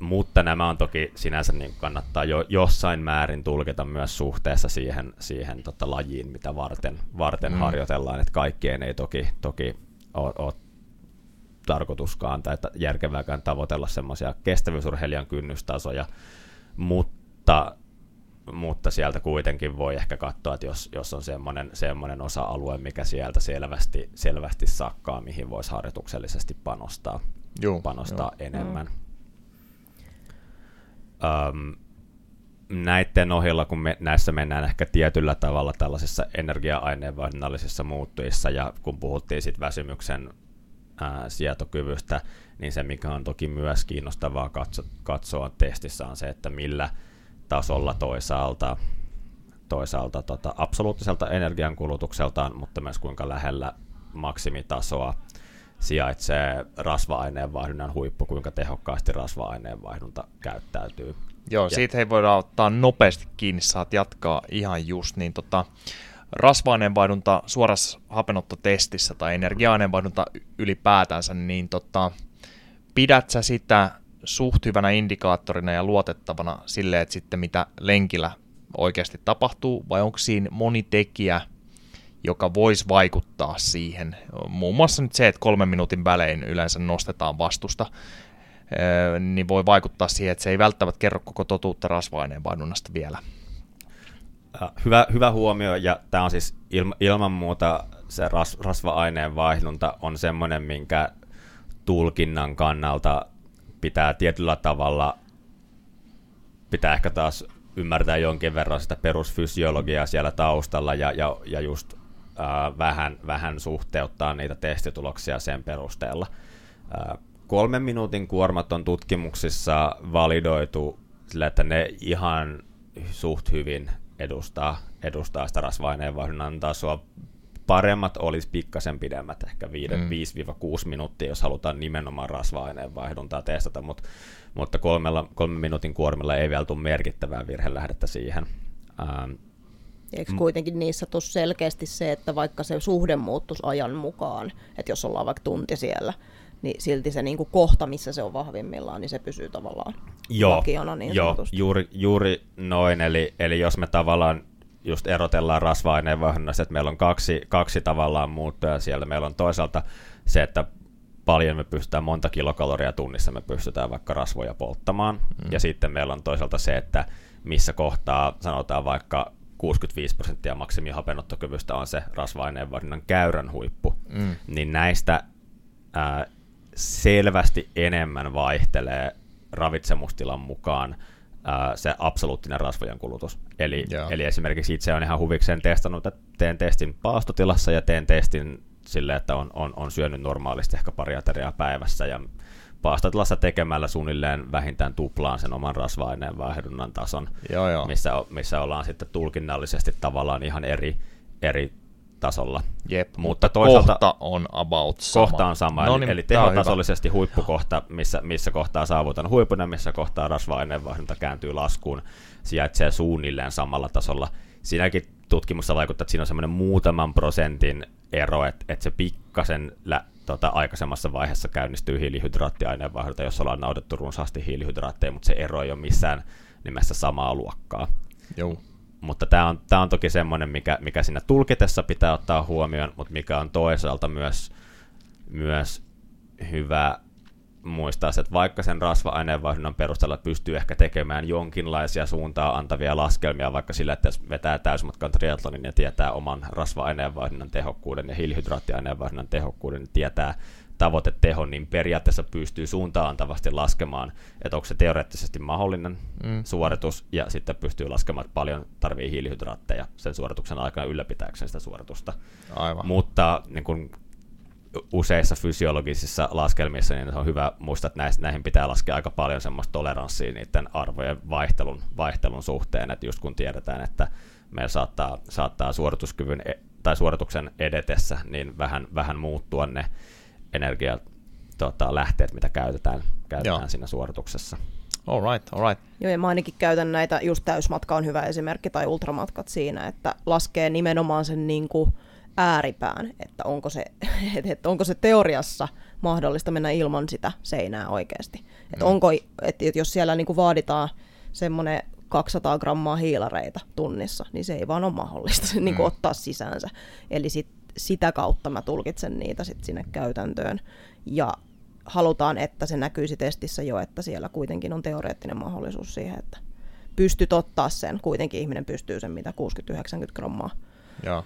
mutta nämä on toki sinänsä niin kannattaa jo jossain määrin tulkita myös suhteessa siihen, siihen tota lajiin, mitä varten, varten mm. harjoitellaan, että kaikkien ei toki, toki ole, ole tarkoituskaan tai järkevääkään tavoitella semmoisia kestävyysurheilijan kynnystasoja, mutta, mutta sieltä kuitenkin voi ehkä katsoa, että jos, jos on semmoinen, semmoinen osa-alue, mikä sieltä selvästi, selvästi sakkaa, mihin voisi harjoituksellisesti panostaa, Juu, panostaa joo. enemmän. Mm. Um, näiden ohella, kun me, näissä mennään ehkä tietyllä tavalla tällaisissa energia-aineenvaihdunnallisissa muuttujissa, ja kun puhuttiin sitten väsymyksen ää, sietokyvystä, niin se mikä on toki myös kiinnostavaa katso, katsoa testissä on se, että millä tasolla toisaalta, toisaalta tota, absoluuttiselta energiankulutukseltaan, mutta myös kuinka lähellä maksimitasoa sijaitsee rasva-aineenvaihdunnan huippu, kuinka tehokkaasti rasva-aineenvaihdunta käyttäytyy. Joo, ja... siitä ei voida ottaa nopeasti kiinni, saat jatkaa ihan just, niin tota, rasva-aineenvaihdunta suorassa hapenottotestissä tai energia-aineenvaihdunta ylipäätänsä, niin tota, pidät sä sitä suht hyvänä indikaattorina ja luotettavana sille, että sitten mitä lenkillä oikeasti tapahtuu, vai onko siinä moni tekijä, joka voisi vaikuttaa siihen. Muun muassa nyt se, että kolmen minuutin välein yleensä nostetaan vastusta, niin voi vaikuttaa siihen, että se ei välttämättä kerro koko totuutta rasva-aineen vaihdunasta vielä. Hyvä, hyvä huomio, ja tämä on siis ilma, ilman muuta se ras, rasva-aineen vaihdunta on semmoinen, minkä tulkinnan kannalta pitää tietyllä tavalla, pitää ehkä taas ymmärtää jonkin verran sitä perusfysiologiaa siellä taustalla ja, ja, ja just äh, vähän, vähän suhteuttaa niitä testituloksia sen perusteella. Äh, kolmen minuutin kuormat on tutkimuksissa validoitu sillä, että ne ihan suht hyvin edustaa, edustaa sitä rasva-aineenvaihdunnan tasoa. Paremmat olisi pikkasen pidemmät, ehkä 5-6 mm. minuuttia, jos halutaan nimenomaan rasva-aineenvaihduntaa testata, mutta, mutta kolmella, kolmen minuutin kuormilla ei vielä tule merkittävää virhelähdettä siihen. Ähm, Eikö kuitenkin niissä tule selkeästi se, että vaikka se suhde muuttuisi ajan mukaan, että jos ollaan vaikka tunti siellä, niin silti se niin kuin kohta, missä se on vahvimmillaan, niin se pysyy tavallaan joo, vakiona niin joo, juuri, juuri noin, eli, eli jos me tavallaan just erotellaan rasva-aineen että meillä on kaksi, kaksi tavallaan muuttuja siellä. Meillä on toisaalta se, että paljon me pystytään, monta kilokaloria tunnissa me pystytään vaikka rasvoja polttamaan. Mm. Ja sitten meillä on toisaalta se, että missä kohtaa sanotaan vaikka 65 prosenttia maksimihapennottokyvystä on se rasva-aineenvaihdunnan käyrän huippu, mm. niin näistä ää, selvästi enemmän vaihtelee ravitsemustilan mukaan ää, se absoluuttinen rasvojen kulutus. Eli, eli esimerkiksi itse on ihan huvikseen testannut, että teen testin paastotilassa ja teen testin sille, että on, on, on syönyt normaalisti ehkä pari ateriaa päivässä ja paastotilassa tekemällä suunnilleen vähintään tuplaan sen oman rasva-aineen vaihdunnan tason, joo, joo. Missä, missä ollaan sitten tulkinnallisesti tavallaan ihan eri, eri tasolla. Jep, mutta toisaalta kohta on about sama. Kohta on sama, no niin, eli, eli tehotasollisesti huippukohta, missä, missä kohtaa saavutan huipun ja missä kohtaa rasva-aineenvaihdunta kääntyy laskuun, sijaitsee suunnilleen samalla tasolla. Siinäkin tutkimussa vaikuttaa, että siinä on semmoinen muutaman prosentin ero, että, että se pikkasen lä- tota, aikaisemmassa vaiheessa käynnistyy hiilihydraattiaineenvaihdunta, jos ollaan nautettu runsaasti hiilihydraatteja, mutta se ero ei ole missään nimessä samaa luokkaa. Joo. Mutta tämä on, tää on toki semmoinen, mikä, mikä siinä tulkitessa pitää ottaa huomioon, mutta mikä on toisaalta myös, myös hyvä muistaa se, että vaikka sen rasva-aineenvaihdunnan perusteella pystyy ehkä tekemään jonkinlaisia suuntaa antavia laskelmia, vaikka sillä, että jos vetää täysmatkan triathlonin ja tietää oman rasva-aineenvaihdunnan tehokkuuden ja hiilihydraattiaineenvaihdunnan tehokkuuden, niin tietää tavoitetehon, niin periaatteessa pystyy suuntaan antavasti laskemaan, että onko se teoreettisesti mahdollinen mm. suoritus, ja sitten pystyy laskemaan, että paljon tarvii hiilihydraatteja sen suorituksen aikana ylläpitääkseen sitä suoritusta. Aivan. Mutta niin kun useissa fysiologisissa laskelmissa, niin on hyvä muistaa, että näihin pitää laskea aika paljon semmoista toleranssia niiden arvojen vaihtelun, vaihtelun suhteen, että just kun tiedetään, että meillä saattaa, saattaa suorituskyvyn e- tai suorituksen edetessä niin vähän, vähän muuttua ne energia tota, lähteet, mitä käytetään, käytetään siinä suorituksessa. All right, all right. Joo, ja mä ainakin käytän näitä, just täysmatka on hyvä esimerkki, tai ultramatkat siinä, että laskee nimenomaan sen niin kuin, ääripään, että onko se, <laughs> että onko se teoriassa mahdollista mennä ilman sitä seinää oikeasti. Että Mm. onko, että jos siellä niin kuin vaaditaan semmoinen 200 grammaa hiilareita tunnissa, niin se ei vaan ole mahdollista se <laughs> niin kuin Mm. ottaa sisäänsä. Eli sit, sitä kautta mä tulkitsen niitä sit sinne käytäntöön. Ja halutaan, että se näkyisi testissä jo, että siellä kuitenkin on teoreettinen mahdollisuus siihen, että pystyt ottaa sen. Kuitenkin ihminen pystyy sen mitä 60-90 grammaa Joo.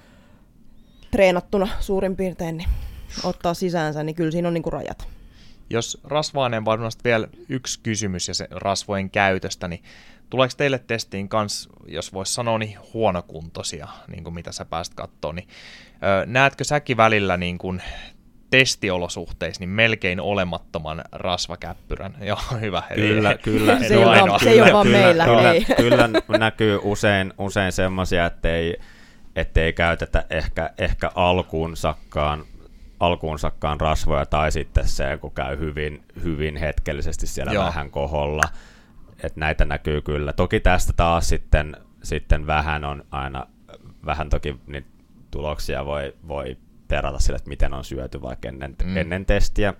Treenattuna suurin piirtein, niin ottaa sisäänsä, niin kyllä siinä on niinku rajat. Jos rasva-aineenvaihdunasta vielä yksi kysymys ja se rasvojen käytöstä, niin tuleeko teille testiin kans, jos voisi sanoa, niin huonokuntoisia, niin kuin mitä sä pääst katsoa, niin ö, näetkö säkin välillä niin kuin testiolosuhteissa niin melkein olemattoman rasvakäppyrän? <laughs> Joo, hyvä. Eli- Kyllä, <laughs> kyllä. Se ei ole vaan- se ei ole vaan kyllä, meillä, Kyllä, ei. kyllä näkyy usein, usein semmoisia, ettei, ettei käytetä ehkä, ehkä alkuunsakkaan, alkuunsakkaan rasvoja, tai sitten se, kun käy hyvin, hyvin hetkellisesti siellä Joo. vähän koholla. Että näitä näkyy kyllä. Toki tästä taas sitten, sitten vähän on aina, vähän toki niin tuloksia voi, voi perata sille, että miten on syöty vaikka ennen, mm. ennen testiä.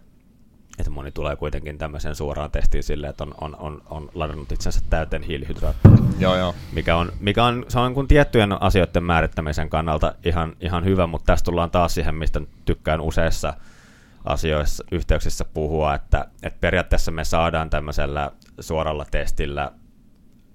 Että moni tulee kuitenkin tämmöiseen suoraan testiin silleen, että on, on, on, on ladannut itsensä täyteen hiilihydraatteja, Joo, joo. mikä on, mikä on, se on kun tiettyjen asioiden määrittämisen kannalta ihan, ihan hyvä, mutta tässä tullaan taas siihen, mistä tykkään useissa asioissa, yhteyksissä puhua, että, että periaatteessa me saadaan tämmöisellä suoralla testillä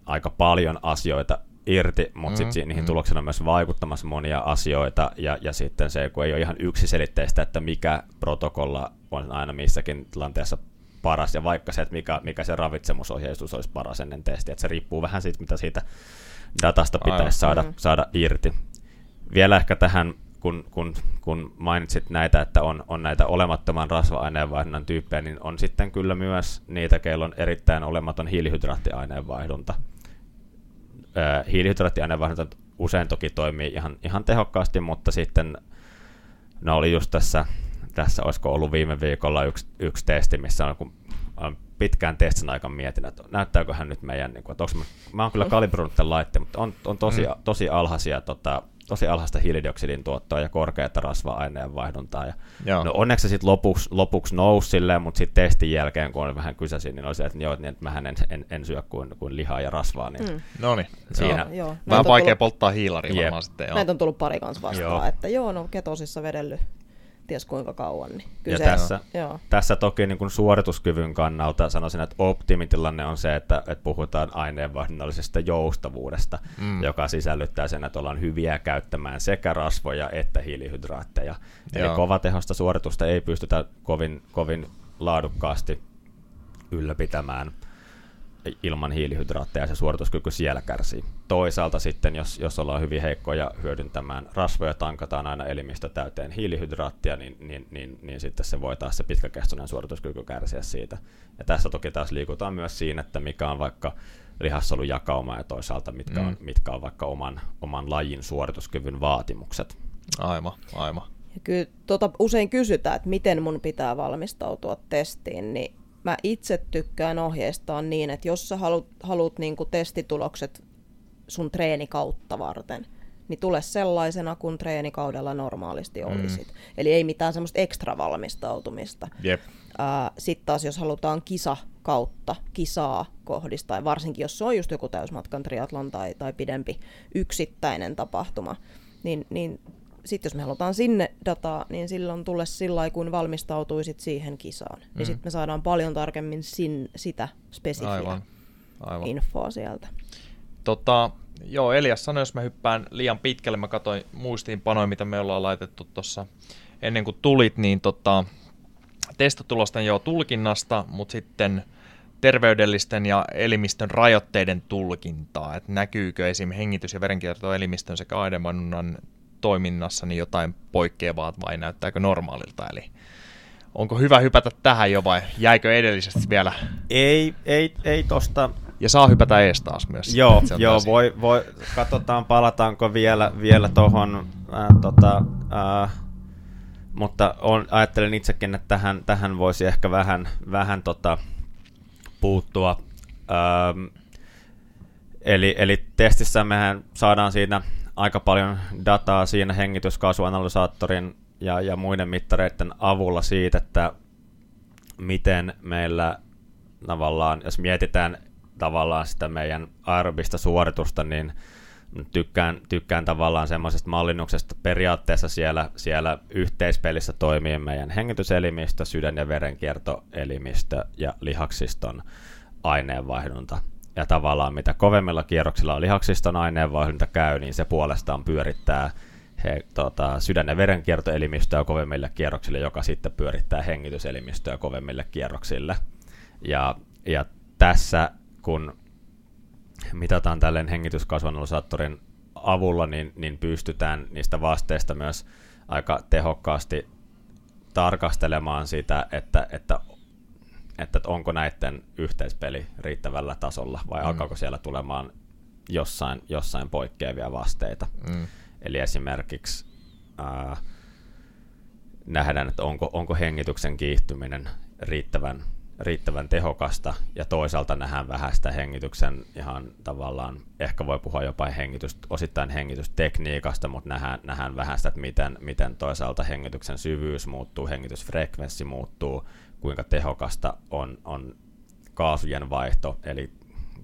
aika paljon asioita irti, mutta Mm, mm, sitten niihin mm. tuloksena on myös vaikuttamassa monia asioita, ja, ja sitten se, kun ei ole ihan yksiselitteistä, että mikä protokolla on aina missäkin tilanteessa paras, ja vaikka se, että mikä, mikä se ravitsemusohjeistus olisi paras ennen testiä, että se riippuu vähän siitä, mitä siitä datasta Aivan. pitäisi saada, Mm. saada irti. Vielä ehkä tähän, kun, kun, kun mainitsit näitä, että on, on näitä olemattoman rasva-aineenvaihdunnan tyyppejä, niin on sitten kyllä myös niitä, keillä on erittäin olematon hiilihydraattiaineenvaihdunta. Ö, hiilihydraattiaineenvaihdunta usein toki toimii ihan, ihan tehokkaasti, mutta sitten no oli just tässä, tässä olisiko ollut viime viikolla yksi, yksi testi, missä on, kun on pitkään testin aikaan mietin, että näyttääköhän nyt meidän, niin kuin, että onko mä, mä oon kyllä kalibroinut tämän laitteen, mutta on, on tosi, Mm. tosi alhaisia tota, tosi alhaista hiilidioksidin tuottoa ja korkeata rasva-aineenvaihduntaa. Ja Joo. no onneksi se sitten lopuksi, lopuksi nousi silleen, mutta sitten testin jälkeen, kun oli vähän kysäsin, niin oli se, että, joo, niin, että mähän en, en, en syö kuin, kuin lihaa ja rasvaa. Niin Mm. No niin. Siinä. Joo, joo. Vähän vaikea tullut- polttaa hiilaria Jep. varmaan sitten. Joo. Näitä on tullut pari kanssa vastaan, Joo. että joo, no ketosissa vedellyt ties kuinka kauan. Niin kyllä Ja se, tässä, joo. tässä toki niin kuin suorituskyvyn kannalta sanoisin, että optimitilanne on se, että, että puhutaan aineenvaihdunnallisesta joustavuudesta, Mm. joka sisällyttää sen, että ollaan hyviä käyttämään sekä rasvoja että hiilihydraatteja. Eli Joo. kovatehosta suoritusta ei pystytä kovin, kovin laadukkaasti ylläpitämään ilman hiilihydraatteja ja se suorituskyky siellä kärsii. Toisaalta sitten, jos, jos ollaan hyvin heikkoja hyödyntämään rasvoja, tankataan aina elimistö täyteen hiilihydraattia, niin, niin, niin, niin sitten se voi taas se pitkäkestoinen suorituskyky kärsiä siitä. Ja tässä toki taas liikutaan myös siinä, että mikä on vaikka lihassolujakauma ja toisaalta mitkä, Mm. on, mitkä on vaikka oman, oman lajin suorituskyvyn vaatimukset. Aivan, aivan. Ja kyllä tota usein kysytään, että miten mun pitää valmistautua testiin, niin mä itse tykkään ohjeistaa niin, että jos sä haluat, haluat niin testitulokset sun treenikautta varten, niin tule sellaisena kuin treenikaudella normaalisti Mm. olisit. Eli ei mitään semmoista ekstra valmistautumista. Jep. Sitten taas jos halutaan kisa kautta, kisaa kohdistaa, varsinkin jos se on just joku täysmatkan triatlon tai, tai pidempi yksittäinen tapahtuma, niin, niin sitten jos me halutaan sinne dataa, niin silloin tule sillä lailla, kuin valmistautuisit siihen kisaan. Mm. Niin sitten me saadaan paljon tarkemmin sin, sitä spesifiä Aivan. Aivan. infoa sieltä. Tota, joo, Elias sanoi, jos mä hyppään liian pitkälle, mä katsoin muistiinpanoja, mitä me ollaan laitettu tuossa ennen kuin tulit, niin tota, testitulosten jo tulkinnasta, mutta sitten terveydellisten ja elimistön rajoitteiden tulkintaa, että näkyykö esim. hengitys- ja verenkiertoelimistön sekä ainevanunnan toiminnassa niin jotain poikkeavaa vai näyttääkö normaalilta, eli onko hyvä hypätä tähän jo vai jäikö edellisestä vielä, Ei, ei, ei tosta ja saa hypätä ees taas myös. Joo, joo voi, voi, katsotaan palataanko vielä, vielä tuohon, äh, tota, äh, mutta on, ajattelen itsekin, että tähän, tähän voisi ehkä vähän, vähän tota, puuttua. Ähm, eli, eli testissä mehän saadaan siinä aika paljon dataa siinä hengityskaasuanalysaattorin ja, ja muiden mittareiden avulla siitä, että miten meillä tavallaan, jos mietitään tavallaan sitä meidän aerobista suoritusta, niin tykkään, tykkään tavallaan semmoisesta mallinnuksesta periaatteessa siellä, siellä yhteispelissä toimii meidän hengityselimistö, sydän- ja verenkiertoelimistö ja lihaksiston aineenvaihdunta. Ja tavallaan mitä kovemmilla kierroksilla lihaksiston aineenvaihdunta käy, niin se puolestaan pyörittää he, tota, sydän- ja verenkiertoelimistöä kovemmille kierroksille, joka sitten pyörittää hengityselimistöä kovemmille kierroksille. Ja, ja tässä, kun mitataan tälleen hengityskasvanulasaattorin avulla, niin, niin pystytään niistä vasteista myös aika tehokkaasti tarkastelemaan sitä, että, että, että onko näiden yhteispeli riittävällä tasolla vai mm. alkaako siellä tulemaan jossain, jossain poikkeavia vasteita. Mm. Eli esimerkiksi ää, nähdään, että onko, onko hengityksen kiihtyminen riittävän riittävän tehokasta ja toisaalta nähdään vähän sitä hengityksen ihan tavallaan, ehkä voi puhua jopa hengitys, osittain hengitystekniikasta, mutta nähdään, nähdään vähän sitä, että miten, miten toisaalta hengityksen syvyys muuttuu, hengitysfrekvenssi muuttuu, kuinka tehokasta on, on kaasujen vaihto, eli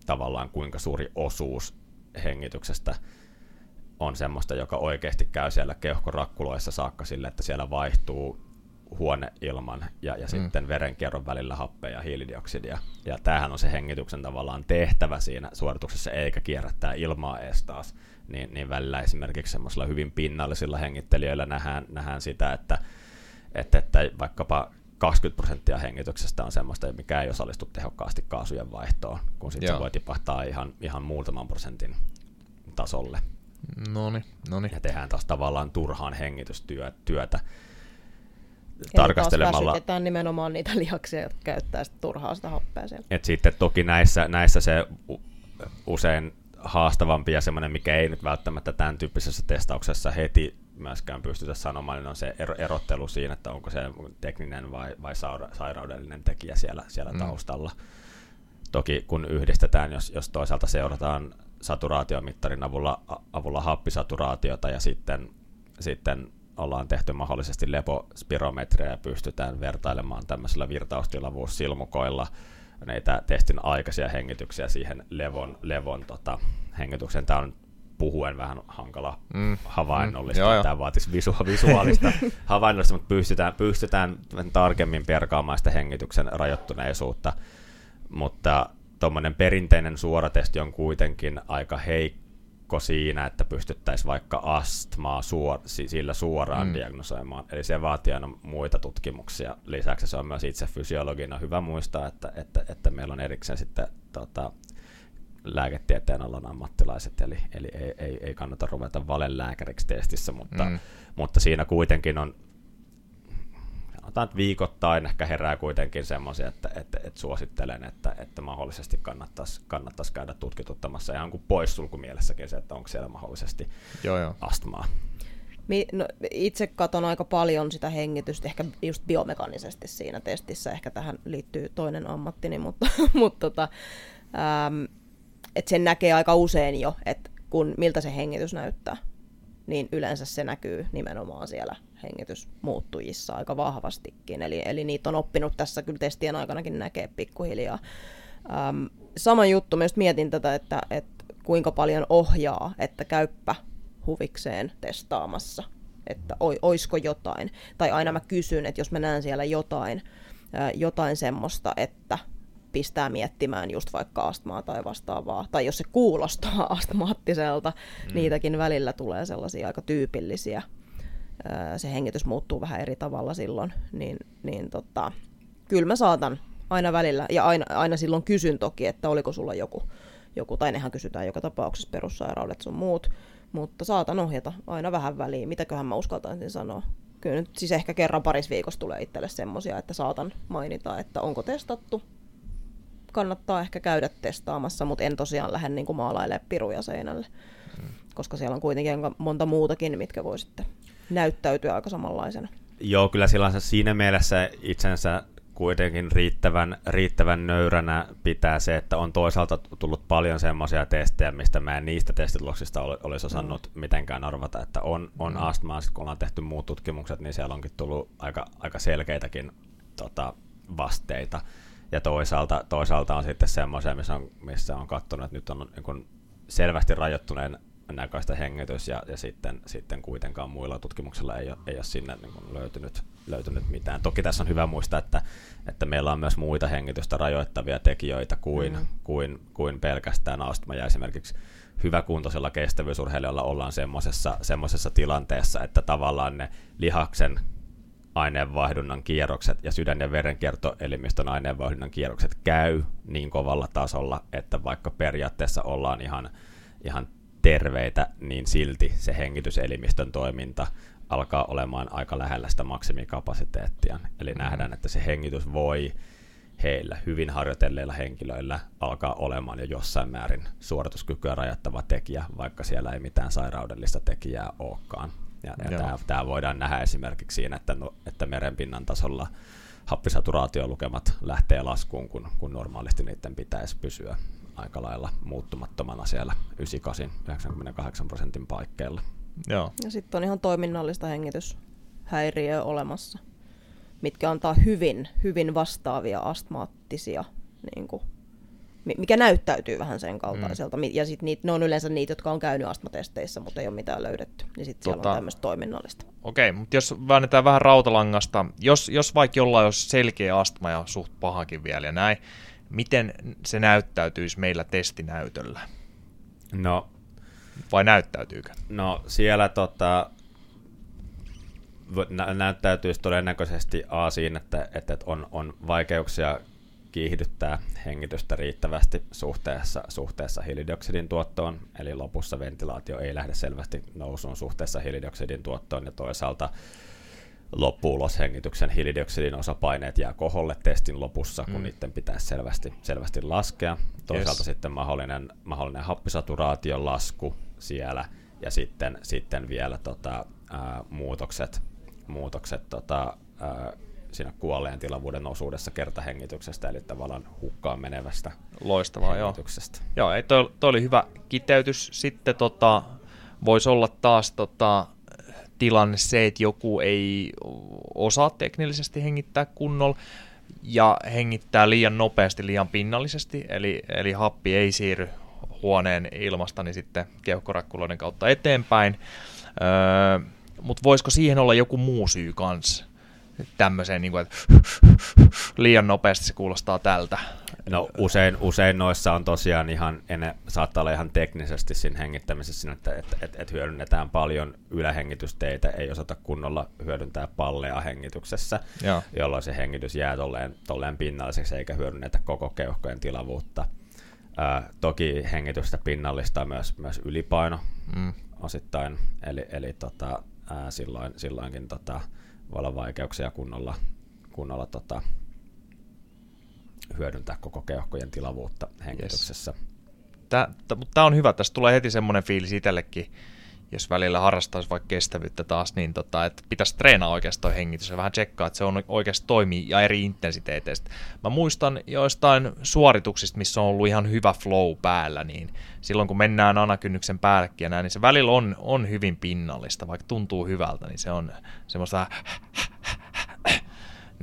tavallaan kuinka suuri osuus hengityksestä on semmoista, joka oikeasti käy siellä keuhkorakkuloissa saakka sille, että siellä vaihtuu huoneilman ja, ja mm. sitten verenkierron välillä happea ja hiilidioksidia. Ja tämähän on se hengityksen tavallaan tehtävä siinä suorituksessa, eikä kierrättää ilmaa edes taas. Niin, niin välillä esimerkiksi semmoisilla hyvin pinnallisilla hengittelijöillä nähdään, nähdään sitä, että, että, että vaikkapa 20 prosenttia hengityksestä on semmoista, mikä ei osallistu tehokkaasti kaasujen vaihtoon, kun sitten se voi tipahtaa ihan, ihan muutaman prosentin tasolle. Noni, noni. Ja tehdään taas tavallaan turhaan hengitystyötä tarkastelemalla. Eli nimenomaan niitä <laughs> lihaksia, jotka käyttää sitä turhaa sitä happea siellä. Et sitten toki näissä, näissä se usein haastavampi ja semmoinen, mikä ei nyt välttämättä tämän tyyppisessä testauksessa heti myöskään pystytä sanomaan, niin on se erottelu siinä, että onko se tekninen vai, vai sairaudellinen tekijä siellä, siellä mm. taustalla. Toki kun yhdistetään, jos, jos toisaalta seurataan saturaatiomittarin avulla, avulla happisaturaatiota ja sitten, sitten ollaan tehty mahdollisesti lepospirometriä ja pystytään vertailemaan tämmöisellä virtaustilavuussilmukoilla näitä testin aikaisia hengityksiä siihen levon, levon tota, hengityksen. Tämä on puhuen vähän hankala mm. havainnollista. Mm. Tämä vaatisi visua, visuaalista <laughs> havainnollista, mutta pystytään, pystytään tarkemmin perkaamaan sitä hengityksen rajoittuneisuutta. Mutta tuommoinen perinteinen suoratesti on kuitenkin aika heikko siinä, että pystyttäisiin vaikka astmaa suor- sillä suoraan mm. diagnosoimaan. Eli se vaatii aina muita tutkimuksia. Lisäksi se on myös itse fysiologina hyvä muistaa, että, että, että meillä on erikseen sitten tota, lääketieteen alan ammattilaiset, eli, eli ei, ei, ei kannata ruveta valelääkäriksi testissä, mutta, mm. mutta siinä kuitenkin on sanotaan, että viikoittain ehkä herää kuitenkin semmoisia, että, että, että suosittelen, että, että mahdollisesti kannattaisi, kannattaisi käydä tutkituttamassa ihan kuin poissulkumielessäkin se, että onko siellä mahdollisesti joo, joo. astmaa. No, itse katson aika paljon sitä hengitystä, ehkä just biomekaanisesti siinä testissä, ehkä tähän liittyy toinen ammattini, mutta, <laughs> mutta tota, ähm, että sen näkee aika usein jo, että kun, miltä se hengitys näyttää, niin yleensä se näkyy nimenomaan siellä hengitysmuuttujissa aika vahvastikin. Eli, eli niitä on oppinut tässä kyllä testien aikanakin näkee pikkuhiljaa. Ähm, sama juttu, myös mietin tätä, että, että kuinka paljon ohjaa, että käyppä huvikseen testaamassa, että oisko jotain. Tai aina mä kysyn, että jos mä näen siellä jotain, jotain semmoista, että pistää miettimään just vaikka astmaa tai vastaavaa, tai jos se kuulostaa <laughs> astmaattiselta, mm. niitäkin välillä tulee sellaisia aika tyypillisiä se hengitys muuttuu vähän eri tavalla silloin, niin, niin tota, kyllä mä saatan aina välillä, ja aina, aina silloin kysyn toki, että oliko sulla joku, joku tai nehän kysytään joka tapauksessa perussairaudet sun muut, mutta saatan ohjata aina vähän väliin, mitäköhän mä uskaltaisin sanoa. Kyllä nyt siis ehkä kerran paris viikossa tulee itselle semmoisia, että saatan mainita, että onko testattu, kannattaa ehkä käydä testaamassa, mutta en tosiaan lähde niin maalailemaan piruja seinälle, mm. koska siellä on kuitenkin monta muutakin, mitkä voi sitten näyttäytyy aika samanlaisena. Joo, kyllä silloin siinä mielessä itsensä kuitenkin riittävän, riittävän nöyränä pitää se, että on toisaalta tullut paljon semmoisia testejä, mistä mä en niistä testituloksista olisi osannut mm. mitenkään arvata, että on, on mm. astmaa, kun ollaan tehty muut tutkimukset, niin siellä onkin tullut aika, aika selkeitäkin tota, vasteita. Ja toisaalta, toisaalta on sitten semmoisia, missä on, missä on katsonut, että nyt on niin selvästi rajoittuneen näköistä hengitys ja, ja sitten, sitten kuitenkaan muilla tutkimuksilla ei ole, ei ole sinne niin kuin löytynyt, löytynyt mitään. Toki tässä on hyvä muistaa, että, että meillä on myös muita hengitystä rajoittavia tekijöitä kuin, mm. kuin, kuin pelkästään astma ja esimerkiksi hyväkuntoisella kestävyysurheilijalla ollaan semmoisessa, semmoisessa tilanteessa, että tavallaan ne lihaksen aineenvaihdunnan kierrokset ja sydän- ja verenkiertoelimistön aineenvaihdunnan kierrokset käy niin kovalla tasolla, että vaikka periaatteessa ollaan ihan, ihan terveitä, niin silti se hengityselimistön toiminta alkaa olemaan aika lähellä sitä maksimikapasiteettia. Eli mm-hmm. nähdään, että se hengitys voi heillä, hyvin harjoitelleilla henkilöillä, alkaa olemaan jo jossain määrin suorituskykyä rajoittava tekijä, vaikka siellä ei mitään sairaudellista tekijää olekaan. Ja, ja tämä, tämä voidaan nähdä esimerkiksi siinä, että, no, että merenpinnan tasolla happisaturaatiolukemat lähtee laskuun, kun, kun normaalisti niiden pitäisi pysyä aika lailla muuttumattomana siellä 98-98 prosentin paikkeilla. Joo. Ja sitten on ihan toiminnallista hengityshäiriöä olemassa, mitkä antaa hyvin, hyvin vastaavia astmaattisia, niin kuin, mikä näyttäytyy vähän sen kaltaiselta. Mm. Ja sitten ne on yleensä niitä, jotka on käynyt astmatesteissä, mutta ei ole mitään löydetty. Niin sitten tota, siellä on tota- tämmöistä toiminnallista. Okei, okay, mutta jos väännetään vähän rautalangasta, jos, jos vaikka jollain olisi selkeä astma ja suht pahakin vielä ja näin, miten se näyttäytyisi meillä testinäytöllä? No. Vai näyttäytyykö? No siellä tota, nä- näyttäytyisi todennäköisesti A siinä, että, että on, on vaikeuksia kiihdyttää hengitystä riittävästi suhteessa, suhteessa hiilidioksidin tuottoon, eli lopussa ventilaatio ei lähde selvästi nousuun suhteessa hiilidioksidin tuottoon, ja toisaalta loppuuloshengityksen hiilidioksidin osapaineet jää koholle testin lopussa, kun mm. niiden pitäisi selvästi, selvästi laskea. Toisaalta yes. sitten mahdollinen, mahdollinen happisaturaation lasku siellä ja sitten, sitten vielä tota, ää, muutokset, muutokset tota, ää, siinä kuolleen tilavuuden osuudessa kertahengityksestä, eli tavallaan hukkaan menevästä Loistavaa, joo. Joo, ei, toi, toi, oli hyvä kiteytys. Sitten tota, voisi olla taas tota, tilanne se, että joku ei osaa teknillisesti hengittää kunnolla ja hengittää liian nopeasti, liian pinnallisesti, eli, eli happi ei siirry huoneen ilmasta niin sitten keuhkorakkuloiden kautta eteenpäin. Öö, Mutta voisiko siihen olla joku muu syy kanssa? Tämmöiseen, niin kuin, että liian nopeasti se kuulostaa tältä. No usein, usein noissa on tosiaan ihan, enne, saattaa olla ihan teknisesti siinä hengittämisessä, että et, et, et hyödynnetään paljon ylähengitysteitä, ei osata kunnolla hyödyntää palleja hengityksessä, Joo. jolloin se hengitys jää tolleen, tolleen pinnalliseksi eikä hyödynnetä koko keuhkojen tilavuutta. Ää, toki hengitystä pinnallistaa myös, myös ylipaino mm. osittain, eli, eli tota, ää, silloin, silloinkin tota, voi olla vaikeuksia kunnolla, kunnolla tota, hyödyntää koko keuhkojen tilavuutta hengityksessä. Yes. Tämä on hyvä, tästä tulee heti semmoinen fiilis itsellekin, jos välillä harrastaisi vaikka kestävyyttä taas, niin tota, että pitäisi treenaa oikeasti toi hengitys ja vähän tsekkaa, että se on oikeasti toimii ja eri intensiteeteistä. Mä muistan joistain suorituksista, missä on ollut ihan hyvä flow päällä, niin silloin kun mennään anakynnyksen päällekin ja näin, niin se välillä on, on hyvin pinnallista, vaikka tuntuu hyvältä, niin se on semmoista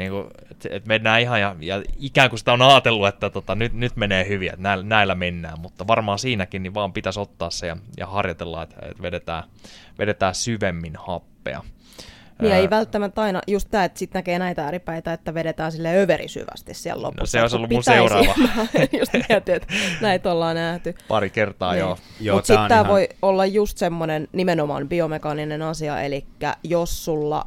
niin kuin, että et mennään ihan ja, ja ikään kuin sitä on ajatellut, että tota, nyt, nyt menee hyvin, että näillä, näillä mennään, mutta varmaan siinäkin niin vaan pitäisi ottaa se ja, ja harjoitella, että, että vedetään, vedetään syvemmin happea. Niin, ei välttämättä aina just tämä, että sitten näkee näitä ääripäitä, että vedetään sille överisyvästi siellä lopussa. No se olisi ollut mun seuraava. <laughs> just mietin, että näitä ollaan nähty. Pari kertaa, niin. joo. joo Mutta sitten tämä ihan... voi olla just semmoinen nimenomaan biomekaaninen asia, eli jos sulla